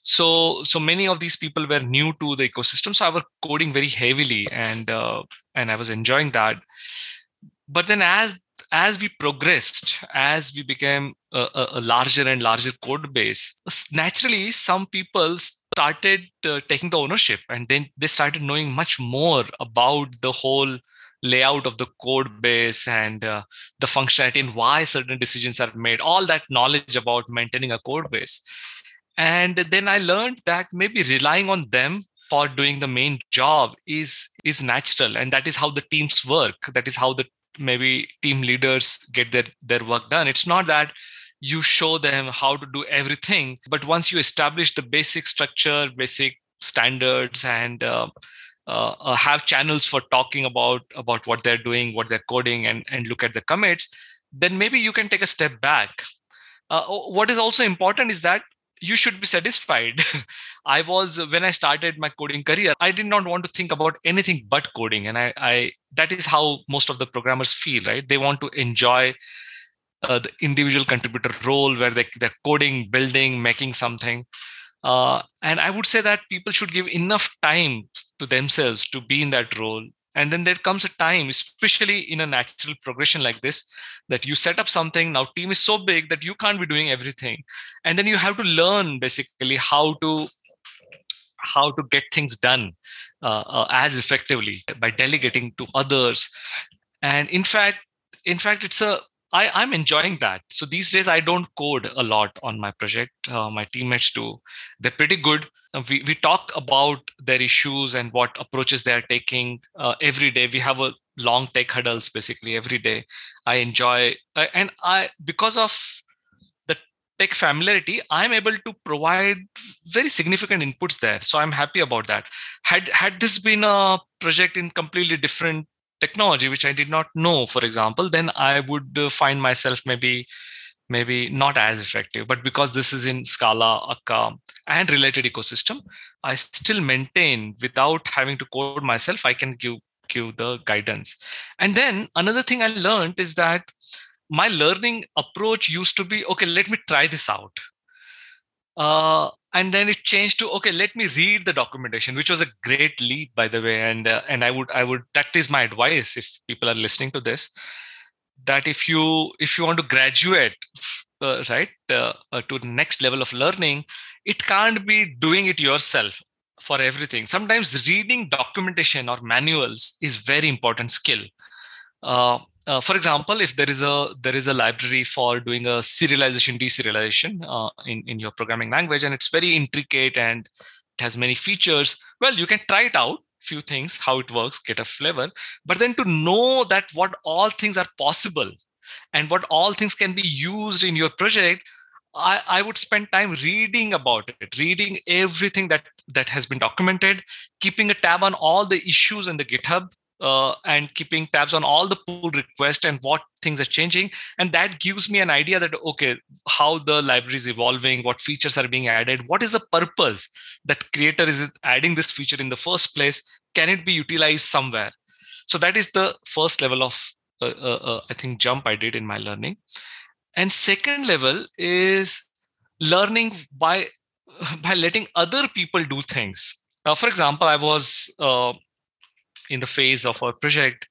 So so many of these people were new to the ecosystem, so I was coding very heavily, and uh, and I was enjoying that. But then as as we progressed, as we became a, a, larger and larger code base, naturally some people started uh, taking the ownership and then they started knowing much more about the whole layout of the code base and uh, the functionality and why certain decisions are made all that knowledge about maintaining a code base. And then i learned that maybe relying on them for doing the main job is is natural. And that is how the teams work. That is how the maybe team leaders get their their work done. It's not that you show them how to do everything but once you establish the basic structure basic standards and uh, uh, uh, have channels for talking about about what they're doing what they're coding and and look at the commits then maybe you can take a step back. Uh, what is also important is that you should be satisfied. I was when i started my coding career i did not want to think about anything but coding and i, I that is how most of the programmers feel right? They want to enjoy uh, the individual contributor role where they, they're coding building making something uh, and i would say that people should give enough time to themselves to be in that role. And then there comes a time especially in a natural progression like this that you set up something now team is so big that you can't be doing everything. And then you have to learn basically how to how to get things done uh, uh, as effectively by delegating to others. And in fact in fact it's a I, I'm enjoying that. So these days, I don't code a lot on my project. Uh, my teammates do. They're pretty good. Uh, we, we talk about their issues and what approaches they are taking uh, every day. We have a long tech huddles basically every day. I enjoy, uh, and I because of the tech familiarity, I'm able to provide very significant inputs there. So I'm happy about that. Had had this been a project in completely different technology which i did not know for example then i would uh, find myself maybe maybe not as effective. But because this is in scala akka and related ecosystem i still maintain without having to code myself i can give give the guidance. And then another thing i learned is that my learning approach used to be okay let me try this out. Uh, and then it changed to okay let me read the documentation which was a great leap by the way and uh, and i would i would that is my advice if people are listening to this that if you if you want to graduate uh, right uh, uh, to the next level of learning it can't be doing it yourself for everything. Sometimes reading documentation or manuals is very important skill uh, for example, if there is a there is a library for doing a serialization deserialization uh, in in your programming language, and it's very intricate and it has many features, well, you can try it out, few things, how it works, get a flavor. But then to know that what all things are possible and what all things can be used in your project, I, I would spend time reading about it, reading everything that that has been documented, keeping a tab on all the issues in the GitHub uh, and keeping tabs on all the pull requests and what things are changing. And that gives me an idea that okay how the library is evolving what features are being added what is the purpose that creator is adding this feature in the first place can it be utilized somewhere? So that is the first level of uh, uh, uh i think jump i did in my learning. And second level is learning by by letting other people do things. For example i was uh, in the phase of our project,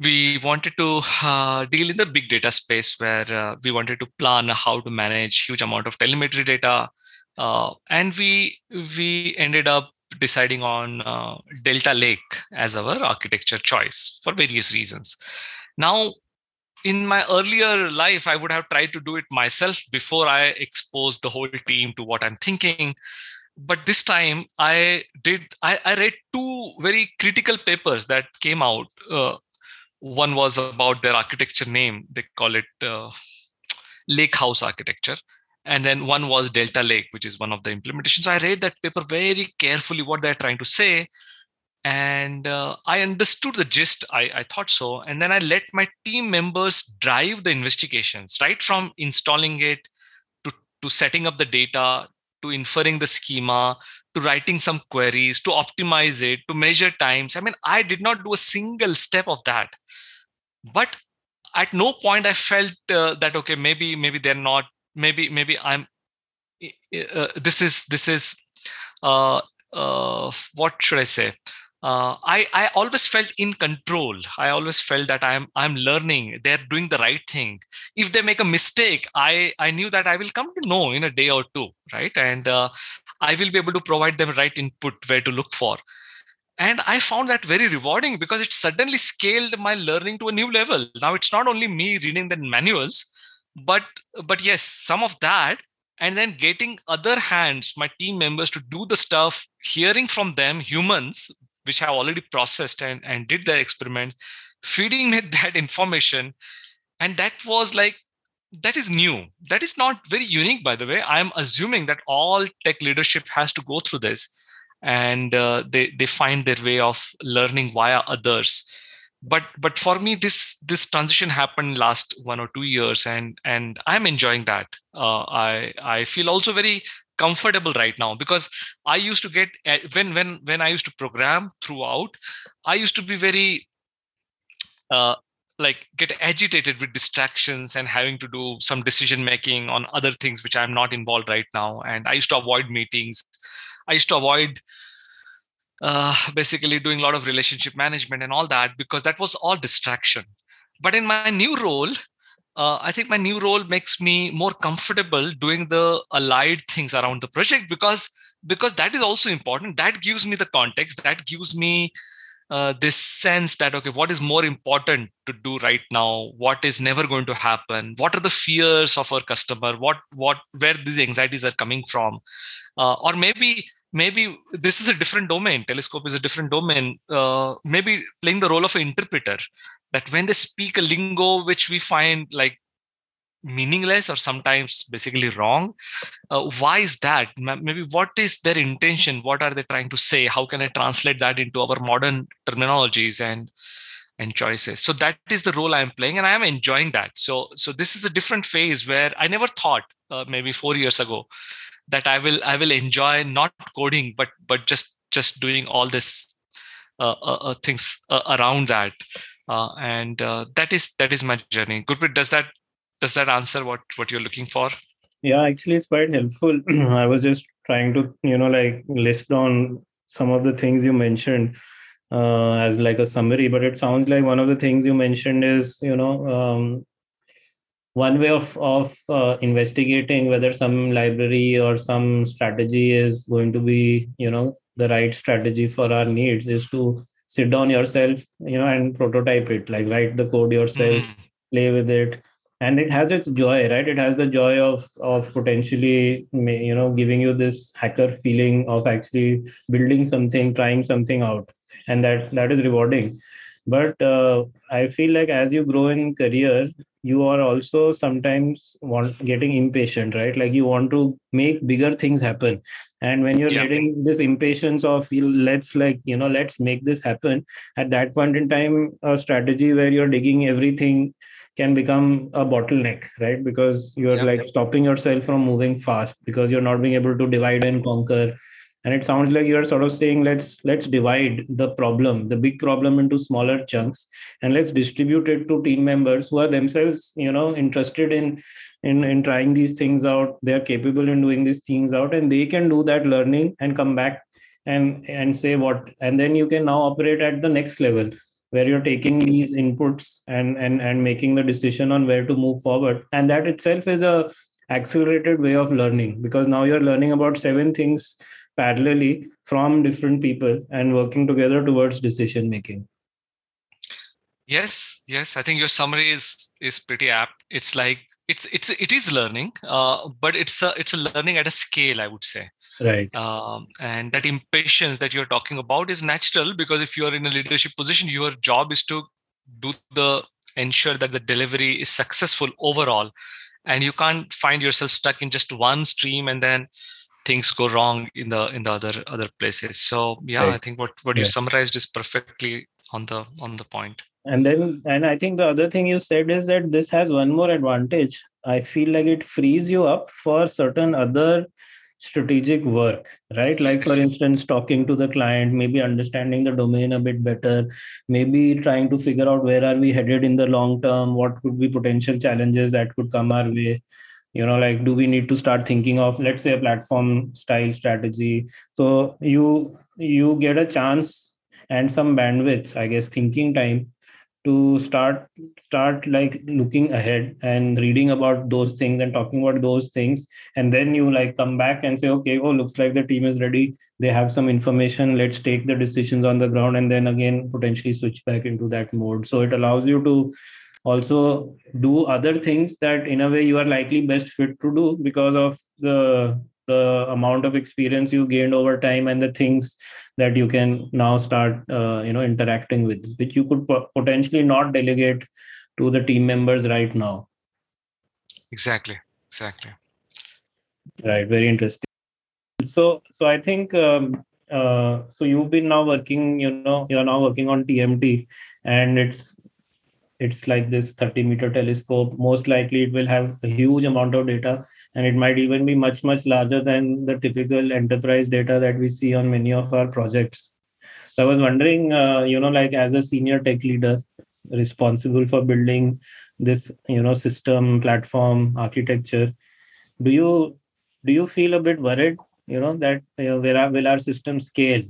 we wanted to uh, deal in the big data space where uh, we wanted to plan how to manage huge amount of telemetry data, uh, and we we ended up deciding on uh, Delta Lake as our architecture choice for various reasons. Now, in my earlier life, I would have tried to do it myself before I exposed the whole team to what I'm thinking but this time i did I, I, read two very critical papers that came out. Uh, one was about their architecture name. They call it uh, lake house architecture. And then one was delta lake which is one of the implementations. So i read that paper very carefully what they're trying to say. And uh, i understood the gist. I, I thought so. And then i let my team members drive the investigations right from installing it to, to setting up the data to inferring the schema to writing some queries to optimize it to measure times. I mean i did not do a single step of that. But at no point i felt uh, that okay maybe maybe they're not maybe maybe i'm uh, this is this is uh, uh, what should i say uh, I, I always felt in control. I always felt that I'm I'm learning. They're doing the right thing. If they make a mistake, I I knew that I will come to know in a day or two, right? And uh, I will be able to provide them right input where to look for. And I found that very rewarding because it suddenly scaled my learning to a new level. Now it's not only me reading the manuals, but but yes, some of that and then getting other hands my team members to do the stuff hearing from them humans which have already processed and, and did their experiments, feeding that information. And that was like, that is new. That is not very unique, by the way. I'm assuming that all tech leadership has to go through this and uh, they, they find their way of learning via others. But but for me, this this transition happened last one or two years, and and I'm enjoying that. Uh, I I feel also very comfortable right now because i used to get eh, when when when i used to program throughout i used to be very uh, like get agitated with distractions and having to do some decision making on other things which i'm not involved right now. And i used to avoid meetings. I used to avoid uh, basically doing a lot of relationship management and all that because that was all distraction. But in my new role uh, I think my new role makes me more comfortable doing the allied things around the project because because that is also important. That gives me the context. That gives me uh, this sense that okay, what is more important to do right now? What is never going to happen? What are the fears of our customer? What what where these anxieties are coming from? Uh, or maybe maybe this is a different domain telescope is a different domain uh, maybe playing the role of an interpreter that when they speak a lingo which we find like meaningless or sometimes basically wrong uh, why is that? Maybe what is their intention? What are they trying to say? How can i translate that into our modern terminologies and and choices? So that is the role i'm playing and i am enjoying that. So so this is a different phase where i never thought uh, maybe 4 years ago that i will i will enjoy not coding but but just just doing all this uh, uh, uh things uh, around that and uh, that is that is my journey. Gurpreet does that does that answer what what you're looking for? Yeah actually it's quite helpful. I was just trying to you know like list on some of the things you mentioned uh, as like a summary but it sounds like one of the things you mentioned is you know um, one way of of uh, investigating whether some library or some strategy is going to be you know the right strategy for our needs is to sit down yourself you know and prototype it like write the code yourself mm. play with it. And it has its joy right? It has the joy of of potentially you know giving you this hacker feeling of actually building something trying something out. And that that is rewarding. But uh, i feel like as you grow in career you are also sometimes want getting impatient right like you want to make bigger things happen and when you're yeah. getting this impatience of let's like you know let's make this happen at that point in time a strategy where you're digging everything can become a bottleneck right because you're yeah. like stopping yourself from moving fast because you're not being able to divide and conquer and it sounds like you're sort of saying let's let's divide the problem the big problem into smaller chunks and let's distribute it to team members who are themselves you know interested in in in trying these things out. They are capable in doing these things out and they can do that learning and come back and and say what and then you can now operate at the next level where you're taking these inputs and and and making the decision on where to move forward. And that itself is a accelerated way of learning because now you're learning about seven things parallelly from different people and working together towards decision making. Yes yes i think your summary is is pretty apt. It's like it's it's it is learning uh, but it's a it's a learning at a scale i would say. Right. Um, and that impatience that you're talking about is natural because if you are in a leadership position your job is to do the ensure that the delivery is successful overall. And you can't find yourself stuck in just one stream and then things go wrong in the in the other other places. So yeah right. i think what what yeah. you summarized is perfectly on the on the point. And then and i think the other thing you said is that this has one more advantage. I feel like it frees you up for certain other strategic work right? Like for instance talking to the client maybe understanding the domain a bit better maybe trying to figure out where are we headed in the long term what could be potential challenges that could come our way you know like do we need to start thinking of let's say a platform style strategy? So you you get a chance and some bandwidth i guess thinking time to start start like looking ahead and reading about those things and talking about those things. And then you like come back and say okay oh looks like the team is ready. They have some information. Let's take the decisions on the ground and then again potentially switch back into that mode. So it allows you to also do other things that in a way you are likely best fit to do because of the the amount of experience you gained over time and the things that you can now start uh, you know interacting with which you could potentially not delegate to the team members right now. Exactly. Exactly. Right. Very interesting. So so i think um, uh, so you've been now working you know you're now working on tmt and it's it's like this 30 meter telescope. Most likely it will have a huge amount of data and it might even be much much larger than the typical enterprise data that we see on many of our projects. So i was wondering uh, you know like as a senior tech leader responsible for building this you know system platform architecture do you do you feel a bit worried you know that you know, where will our system scale?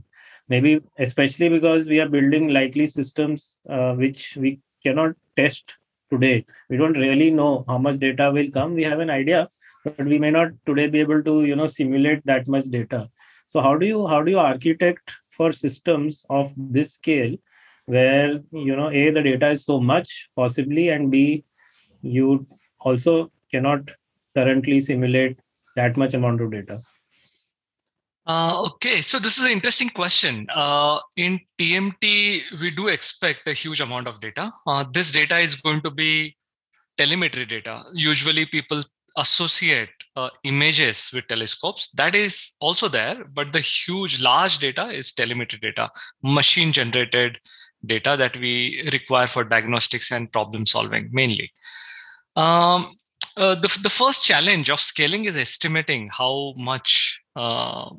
Maybe especially because we are building likely systems uh, which we cannot test today. We don't really know how much data will come. We have an idea but we may not today be able to you know simulate that much data. So how do you how do you architect for systems of this scale where you know a the data is so much possibly and b you also cannot currently simulate that much amount of data uh, okay, so this is an interesting question. Uh, in TMT, we do expect a huge amount of data. Uh, this data is going to be telemetry data. Usually, people associate uh, images with telescopes that is also there but the huge large data is telemetry data machine generated data that we require for diagnostics and problem solving mainly um, uh, the, the first challenge of scaling is estimating how much uh,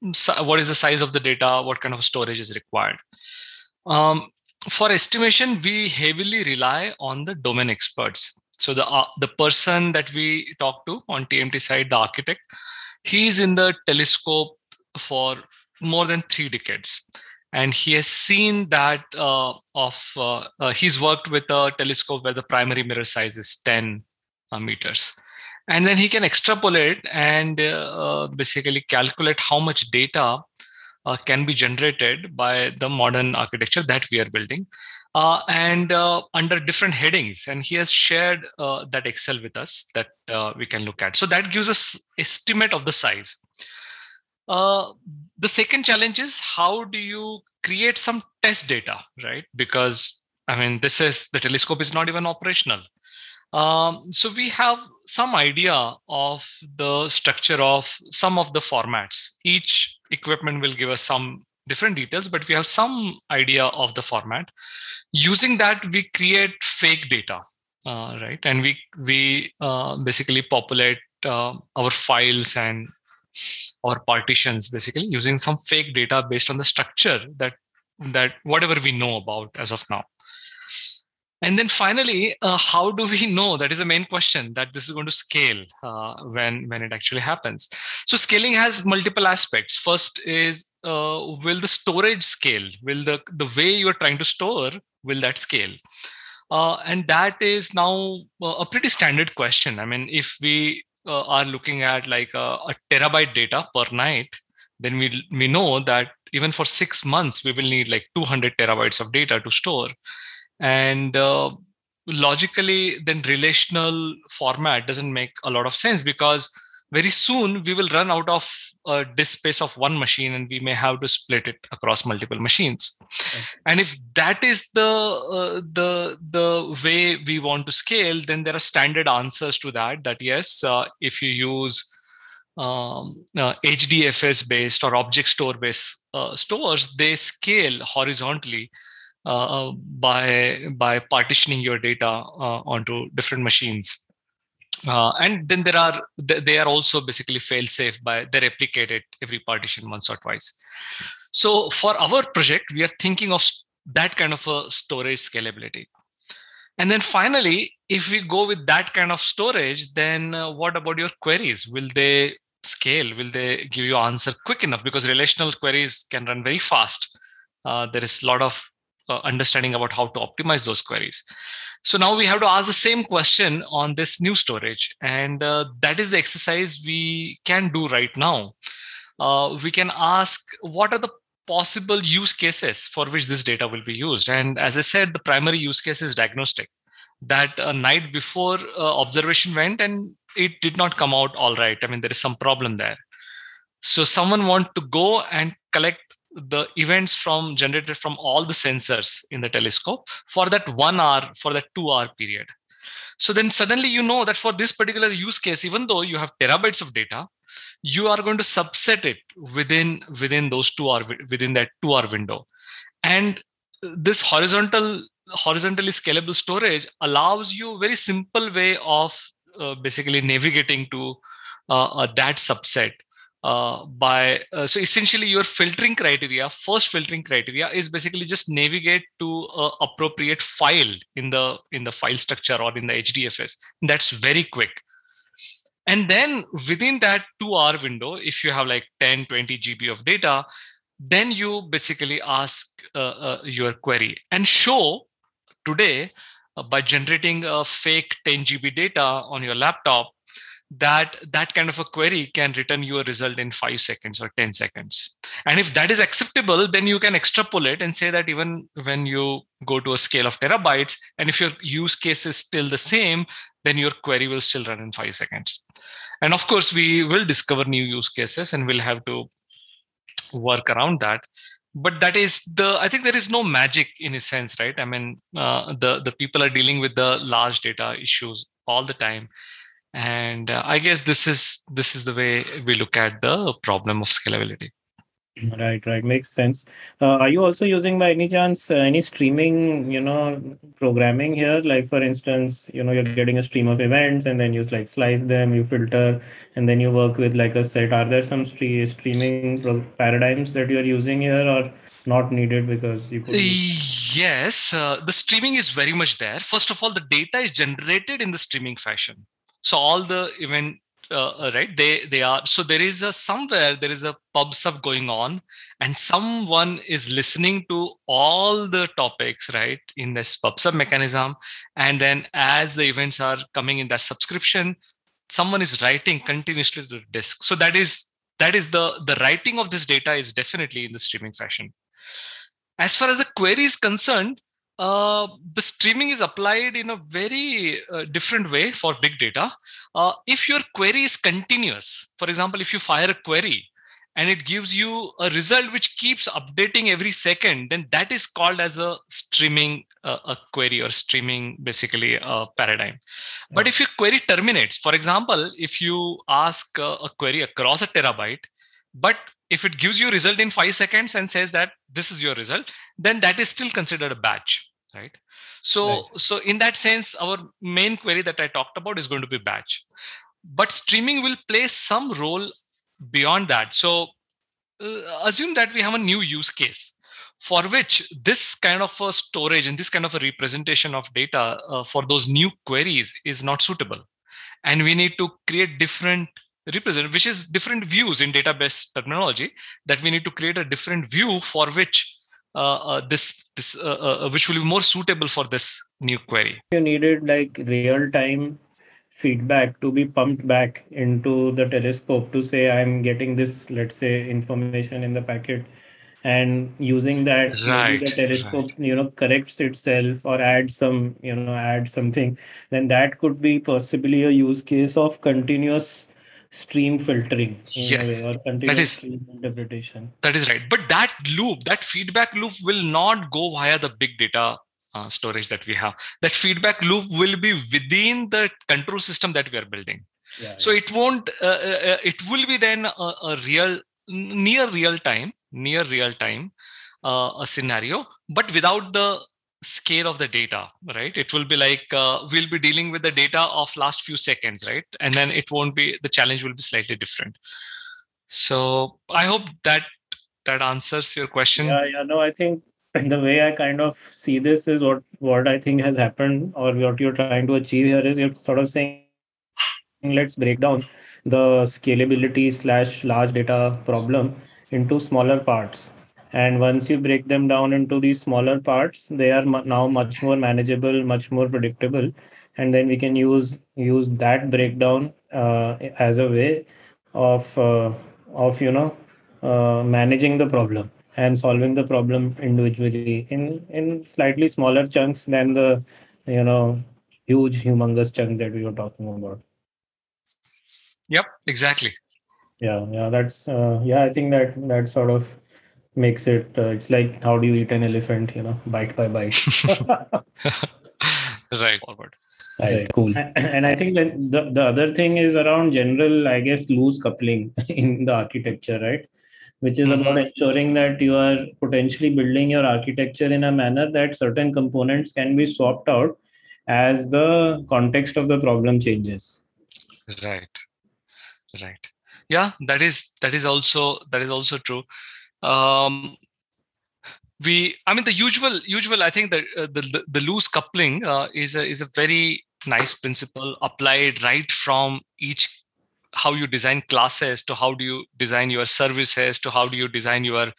what is the size of the data what kind of storage is required. Um, for estimation we heavily rely on the domain experts. So the uh, the person that we talk to on tmt side the architect he's in the telescope for more than three decades. And he has seen that uh, of uh, uh he's worked with a telescope where the primary mirror size is 10 uh, meters and then he can extrapolate and uh, basically calculate how much data can be generated by the modern architecture that we are building uh, and uh, under different headings. And he has shared uh, that Excel with us that uh, we can look at. So that gives us estimate of the size. Uh, the second challenge is how do you create some test data, right? Because I mean, this is the telescope is not even operational. Um, so we have some idea of the structure of some of the formats. Each equipment will give us some different details, but we have some idea of the format. Using that, we create fake data, uh, right? And we we uh, basically populate uh, our files and our partitions basically using some fake data based on the structure that that whatever we know about as of now and then finally, uh, how do we know? That is the main question that this is going to scale uh, when when it actually happens. So scaling has multiple aspects. First is uh, will the storage scale? Will the the way you are trying to store will that scale? Uh, and that is now a pretty standard question. I mean, if we uh, are looking at like a, a terabyte data per night, then we we know that even for six months we will need like 200 terabytes of data to store and uh, logically then relational format doesn't make a lot of sense because very soon we will run out of uh, disk space of one machine and we may have to split it across multiple machines okay. and if that is the uh, the the way we want to scale then there are standard answers to that that yes uh, if you use um, HDFS uh, based or object store based uh, stores they scale horizontally uh, by by partitioning your data onto different machines. Uh, and then there are they are also basically fail safe by they replicate it every partition once or twice. So for our project we are thinking of that kind of a storage scalability. And then finally if we go with that kind of storage then uh, what about your queries? Will they scale? Will they give you answer quick enough? Because relational queries can run very fast. Uh, there is a lot of uh, understanding about how to optimize those queries so now we have to ask the same question on this new storage. And uh, that is the exercise we can do right now. Uh, we can ask what are the possible use cases for which this data will be used. And as I said, the primary use case is diagnostic. That a night before uh, observation went and it did not come out all right. I mean, there is some problem there. So someone want to go and collect the events from generated from all the sensors in the telescope for that one hour for that two hour period. So then suddenly you know that for this particular use case even though you have terabytes of data you are going to subset it within within those two hour within that two hour window. And this horizontal horizontally scalable storage allows you a very simple way of uh, basically navigating to uh, uh, that subset uh, by uh, so essentially your filtering criteria first filtering criteria is basically just navigate to appropriate file in the in the file structure or in the hdfs that's very quick. And then within that 2 hour window if you have like 10 20 gb of data then you basically ask uh, uh your query. And show today uh, by generating a fake 10 gb data on your laptop that that kind of a query can return you a result in 5 seconds or 10 seconds. And if that is acceptable then you can extrapolate and say that even when you go to a scale of terabytes and if your use case is still the same then your query will still run in 5 seconds. And of course we will discover new use cases and we'll have to work around that. But that is the i think there is no magic in a sense right? I mean uh, the the people are dealing with the large data issues all the time and uh, i guess this is this is the way we look at the problem of scalability. Right right. Makes sense. Uh, are you also using by any chance uh, any streaming you know programming here? Like for instance you know you're getting a stream of events and then you like slice them you filter and then you work with like a set. Are there some st- streaming pro- paradigms that you're using here or not needed because you could yes uh, the streaming is very much there. First of all the data is generated in the streaming fashion so all the event uh, uh, right they they are so there is a somewhere there is a pub sub going on and someone is listening to all the topics right in this pub sub mechanism. And then as the events are coming in that subscription someone is writing continuously to the disk so that is that is the the writing of this data is definitely in the streaming fashion. As far as the query is concerned uh, the streaming is applied in a very uh, different way for big data. Uh, if your query is continuous, for example, if you fire a query and it gives you a result which keeps updating every second, then that is called as a streaming uh, a query or streaming basically a paradigm. But if your query terminates, for example, if you ask a query across a terabyte, but if it gives you a result in five seconds and says that this is your result then that is still considered a batch right? So nice. so in that sense our main query that i talked about is going to be batch but streaming will play some role beyond that. So uh, assume that we have a new use case for which this kind of a storage and this kind of a representation of data uh, for those new queries is not suitable. And we need to create different represent which is different views in database terminology that we need to create a different view for which uh, uh, this this uh, which will be more suitable for this new query you needed like real time feedback to be pumped back into the telescope to say i'm getting this let's say information in the packet and using that right, the telescope right. you know corrects itself or adds some you know add something then that could be possibly a use case of continuous stream filtering. Yes. That is interpretation. that is right. But that loop that feedback loop will not go via the big data uh, storage that we have. That feedback loop will be within the control system that we are building. Yeah, so yeah. it won't uh, uh, uh, it will be then a, a, real near real time near real time uh, a scenario but without the scale of the data right? It will be like uh, we'll be dealing with the data of last few seconds right? And then it won't be the challenge will be slightly different. So i hope that that answers your question. Yeah yeah no i think the way i kind of see this is what what i think has happened or what you're trying to achieve here is you're sort of saying let's break down the scalability slash large data problem into smaller parts and once you break them down into these smaller parts they are now much more manageable much more predictable. And then we can use use that breakdown uh, as a way of uh, of you know uh, managing the problem and solving the problem individually in in slightly smaller chunks than the you know huge humongous chunk that we were talking about. Yep exactly. Yeah yeah that's uh, yeah i think that that sort of makes it uh, it's like how do you eat an elephant you know bite by bite. Right. Forward. Right cool. And i think that the, the other thing is around general i guess loose coupling in the architecture right? Which is mm-hmm. about ensuring that you are potentially building your architecture in a manner that certain components can be swapped out as the context of the problem changes. Right. Right. Yeah that is that is also that is also true um, we i mean the usual usual i think that uh, the, the, the loose coupling uh, is a is a very nice principle applied right from each how you design classes to how do you design your services to how do you design your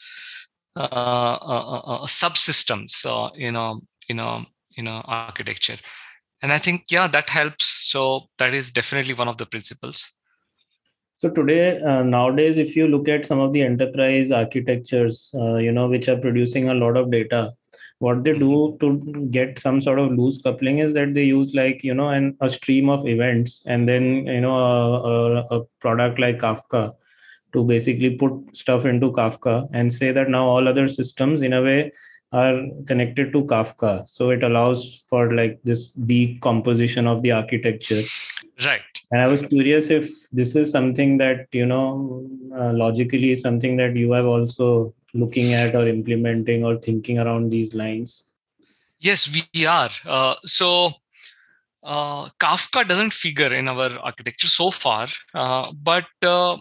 uh, uh, uh, subsystems in a in a in a architecture. And i think yeah that helps. So that is definitely one of the principles so today, uh, nowadays, if you look at some of the enterprise architectures, uh, you know, which are producing a lot of data, what they do mm-hmm. to get some sort of loose coupling is that they use like you know an, a stream of events and then you know a, a, a product like Kafka to basically put stuff into Kafka and say that now all other systems in a way are connected to Kafka. So it allows for like this decomposition of the architecture. Right. And I was curious if this is something that, you know, uh, logically something that you have also looking at or implementing or thinking around these lines. Yes, we are. Uh, so uh, Kafka doesn't figure in our architecture so far, uh, but uh,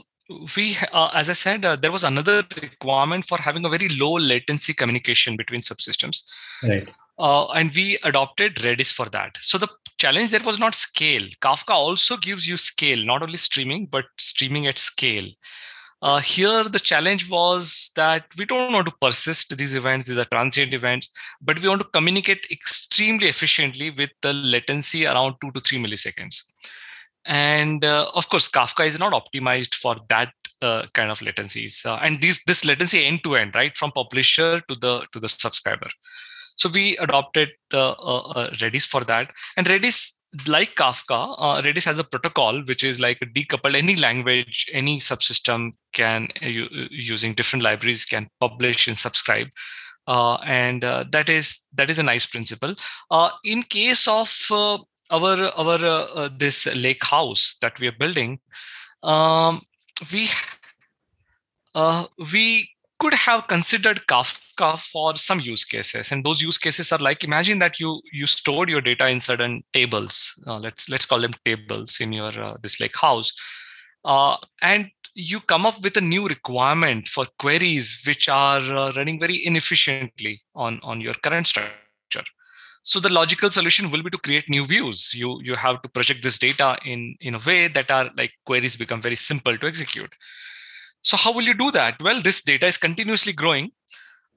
we uh, as i said uh, there was another requirement for having a very low latency communication between subsystems right uh, and we adopted redis for that so the challenge there was not scale. Kafka also gives you scale not only streaming but streaming at scale. Uh, here the challenge was that we don't want to persist these events these are transient events but we want to communicate extremely efficiently with the latency around 2 to 3 milliseconds. And uh, of course kafka is not optimized for that uh, kind of latencies. Uh, and these this latency end to end right from publisher to the to the subscriber so we adopted uh, uh, uh, redis for that and redis like kafka redis has a protocol which is like decoupled any language any subsystem can using different libraries can publish and subscribe uh, and uh, that is that is a nice principle. Uh, in case of our our uh, uh, this lake house that we are building um, we uh, we could have considered kafka for some use cases and those use cases are like imagine that you you stored your data in certain tables uh, let's let's call them tables in your uh, this lake house uh, and you come up with a new requirement for queries which are running very inefficiently on on your current structure. So the logical solution will be to create new views. You you have to project this data in in a way that are like queries become very simple to execute. So how will you do that? Well this data is continuously growing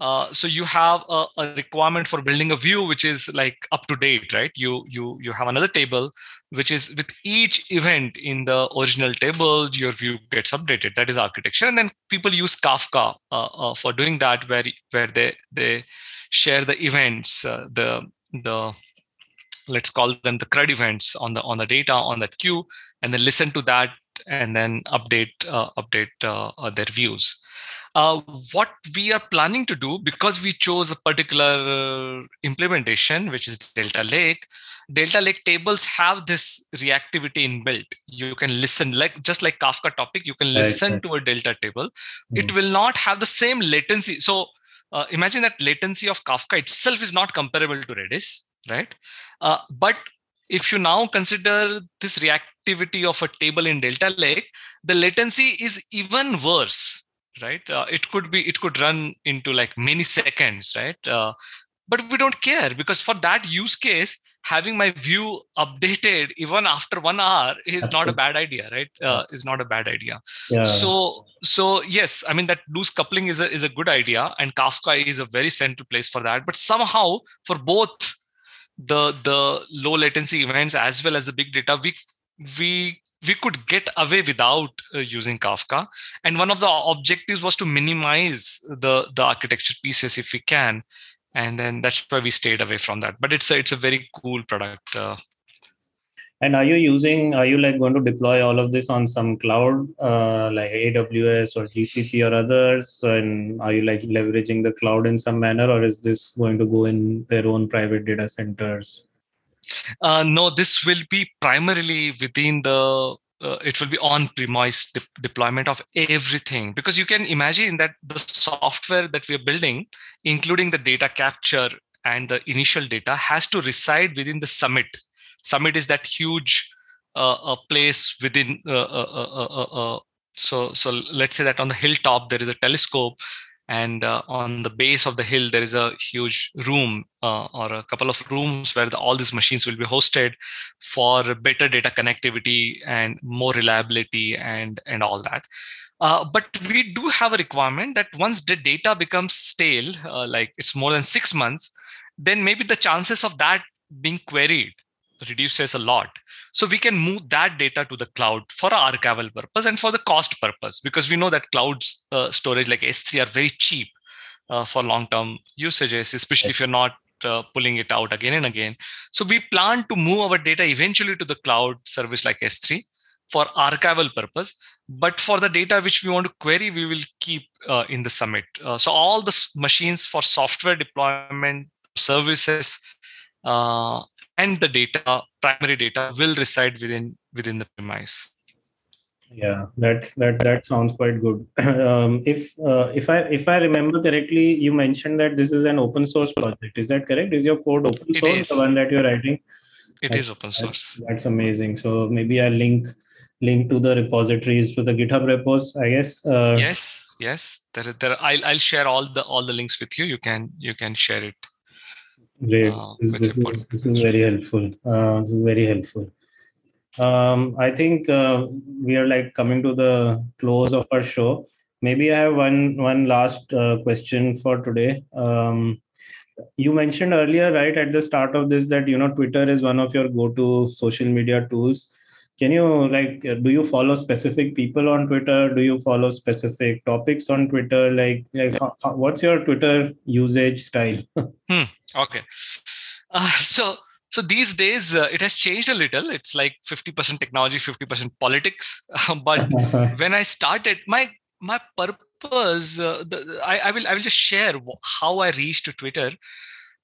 uh, so you have a, a, requirement for building a view which is like up to date right? You you you have another table which is with each event in the original table your view gets updated. That is architecture. And then people use kafka uh, uh, for doing that where where they they share the events uh, the the let's call them the CRUD events on the on the data on that queue and then listen to that and then update uh, update uh, their views uh, what we are planning to do because we chose a particular implementation which is delta lake delta lake tables have this reactivity inbuilt. You can listen like just like kafka topic you can listen right. to a delta table. Mm-hmm. it will not have the same latency. So uh, imagine that latency of kafka itself is not comparable to redis right? Uh, but if you now consider this reactivity of a table in delta lake the latency is even worse right? Uh, it could be it could run into like many seconds right? Uh, but we don't care because for that use case having my view updated even after one hour is not a bad idea right? Uh, is not a bad idea. Yeah. so so yes i mean that loose coupling is a is a good idea and kafka is a very central place for that. But somehow for both the the low latency events as well as the big data we we we could get away without uh, using kafka. And one of the objectives was to minimize the the architecture pieces if we can. And then that's why we stayed away from that. But it's a, it's a very cool product uh, and are you using are you like going to deploy all of this on some cloud uh, like aws or gcp or others? And are you like leveraging the cloud in some manner or is this going to go in their own private data centers uh, no, this will be primarily within the uh, it will be on premise de- deployment of everything. Because you can imagine that the software that we are building including the data capture and the initial data has to reside within the summit. Summit is that huge uh, place within uh, uh, uh, so so let's say that on the hilltop there is a telescope and uh, on the base of the hill there is a huge room uh, or a couple of rooms where the, all these machines will be hosted for better data connectivity and more reliability and and all that. Uh, but we do have a requirement that once the data becomes stale uh, like it's more than six months then maybe the chances of that being queried reduces a lot. So we can move that data to the cloud for our archival purpose and for the cost purpose because we know that cloud uh, storage like S3 are very cheap uh, for long-term usages, especially if you're not uh, pulling it out again and again. So we plan to move our data eventually to the cloud service like S3 for archival purpose. But for the data which we want to query, we will keep uh, in the summit. Uh, so all the machines for software deployment services uh, and the data primary data will reside within within the premise. Yeah that that that sounds quite good. Um, if uh, if i if i remember correctly you mentioned that this is an open source project. Is that correct? Is your code open source the one that you're writing? It that's, is open source. that's, that's, amazing. So maybe i'll link link to the repositories to the github repos i guess uh, yes yes. There, there I'll, I'll share all the all the links with you. You can you can share it Great. Uh, this, this, is, this is very helpful. Uh, this is very helpful. Um, I think uh, we are like coming to the close of our show. Maybe I have one one last uh, question for today. Um, you mentioned earlier, right at the start of this, that you know Twitter is one of your go-to social media tools. Can you like do you follow specific people on Twitter? Do you follow specific topics on Twitter? Like, like what's your Twitter usage style? hmm Okay. Uh, so so these days uh, it has changed a little. It's like 50% technology, 50% politics. but when I started, my my purpose, uh, the, I, I will I will just share how I reached to Twitter.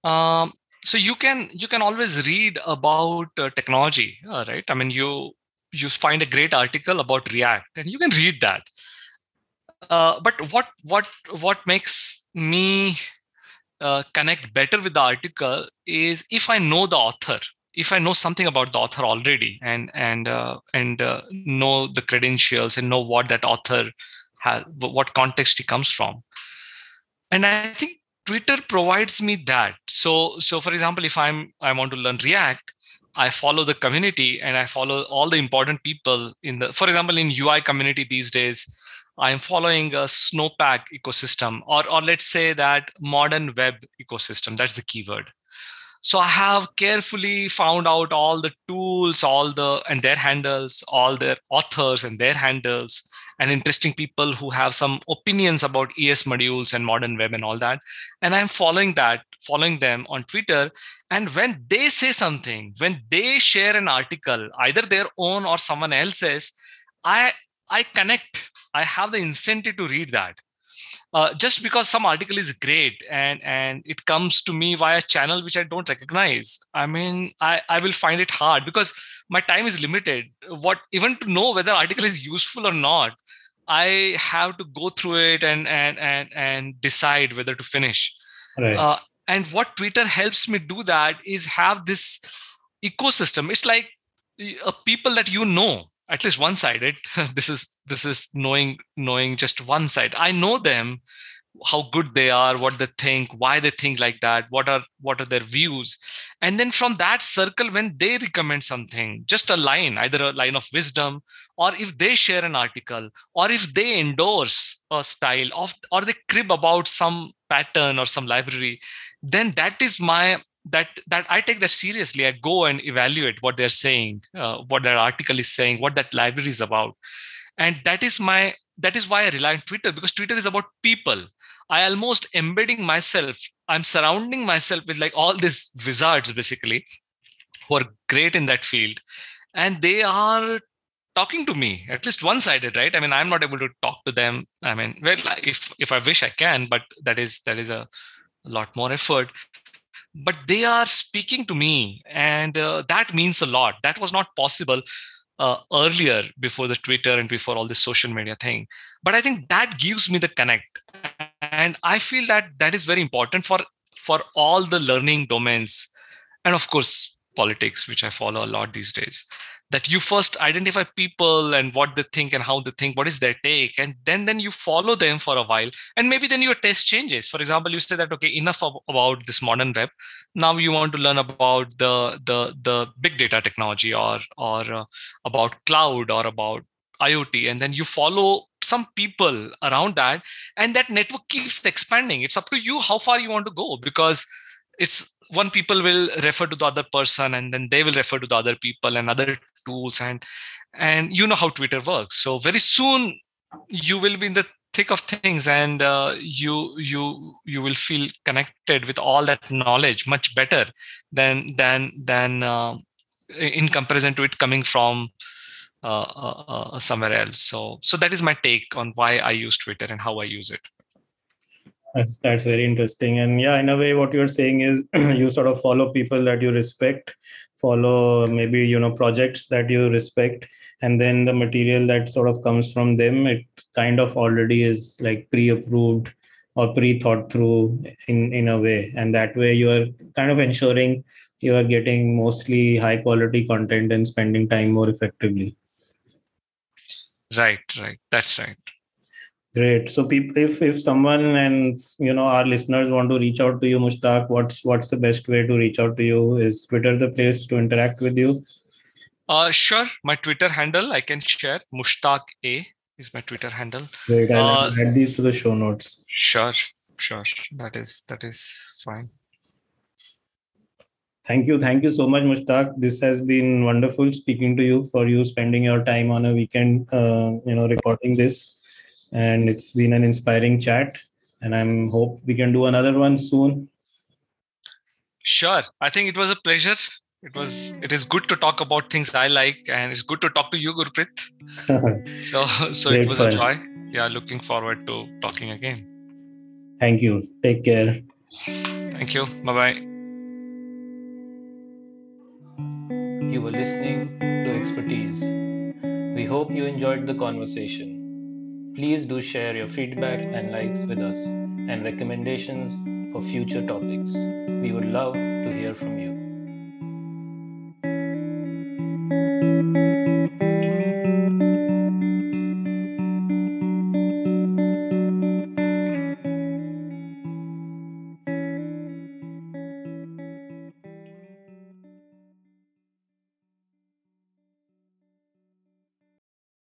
Um, so you can you can always read about uh, technology, uh, right? I mean you you find a great article about React and you can read that. Uh, but what what what makes me uh, connect better with the article is if I know the author, if I know something about the author already, and and uh, and uh, know the credentials and know what that author has, what context he comes from, and I think Twitter provides me that. So so for example, if I'm I want to learn React, I follow the community and I follow all the important people in the. For example, in UI community these days I'm following a Snowpack ecosystem, or, or let's say that modern web ecosystem. That's the keyword. So I have carefully found out all the tools, all the and their handles, all their authors and their handles, and interesting people who have some opinions about ES modules and modern web and all that. And I'm following that, following them on Twitter. And when they say something, when they share an article, either their own or someone else's, I I connect. I have the incentive to read that. Uh, just because some article is great and and it comes to me via channel which i don't recognize. I mean i i will find it hard because my time is limited. What even to know whether article is useful or not i have to go through it and and and and decide whether to finish. Right. uh, and what twitter helps me do that is have this ecosystem. It's like uh, people that you know at least one sided. This is this is knowing knowing just one side. I know them how good they are what they think why they think like that what are what are their views. And then from that circle when they recommend something just a line either a line of wisdom or if they share an article or if they endorse a style of or they crib about some pattern or some library then that is my that that i take that seriously. I go and evaluate what they're saying uh, what that article is saying what that library is about. And that is my that is why i rely on twitter because twitter is about people. I almost embedding myself i'm surrounding myself with like all these wizards basically who are great in that field. And they are talking to me at least one sided right? I mean i'm not able to talk to them. I mean well if if i wish i can but that is that is a lot more effort but they are speaking to me and uh, that means a lot. That was not possible uh, earlier before the twitter and before all this social media thing. But i think that gives me the connect and i feel that that is very important for for all the learning domains and of course politics which i follow a lot these days that you first identify people and what they think and how they think what is their take and then then you follow them for a while and maybe then your taste changes. For example you say that okay enough of, about this modern web. Now you want to learn about the the the big data technology or or uh, about cloud or about iot and then you follow some people around that and that network keeps expanding. It's up to you how far you want to go because it's one people will refer to the other person and then they will refer to the other people and other tools and and you know how twitter works. So very soon you will be in the thick of things and uh, you you you will feel connected with all that knowledge much better than than than uh, in comparison to it coming from uh, uh, uh somewhere else. So so that is my take on why i use twitter and how i use it that's that's very interesting. And yeah, in a way, what you're saying is you sort of follow people that you respect, follow maybe you know projects that you respect, and then the material that sort of comes from them, it kind of already is like pre-approved or pre-thought through in in a way, and that way you are kind of ensuring you are getting mostly high quality content and spending time more effectively. Right, right. That's right. Great. So, people, if if someone and you know our listeners want to reach out to you, Mushtaq, what's what's the best way to reach out to you? Is Twitter the place to interact with you? Uh, sure. My Twitter handle I can share. Mushtaq A is my Twitter handle. Great. I'll uh, add these to the show notes. Sure, sure. That is that is fine. Thank you, thank you so much, Mushtaq. This has been wonderful speaking to you. For you spending your time on a weekend, uh, you know, recording this and it's been an inspiring chat. And i'm hope we can do another one soon. Sure. I think it was a pleasure. It was it is good to talk about things i like and it's good to talk to you gurpreet. So so Great it was fun. a joy. Yeah looking forward to talking again. Thank you. Take care. Thank you. Bye bye you were listening to expertise. We hope you enjoyed the conversation Please do share your feedback and likes with us and recommendations for future topics. We would love to hear from you.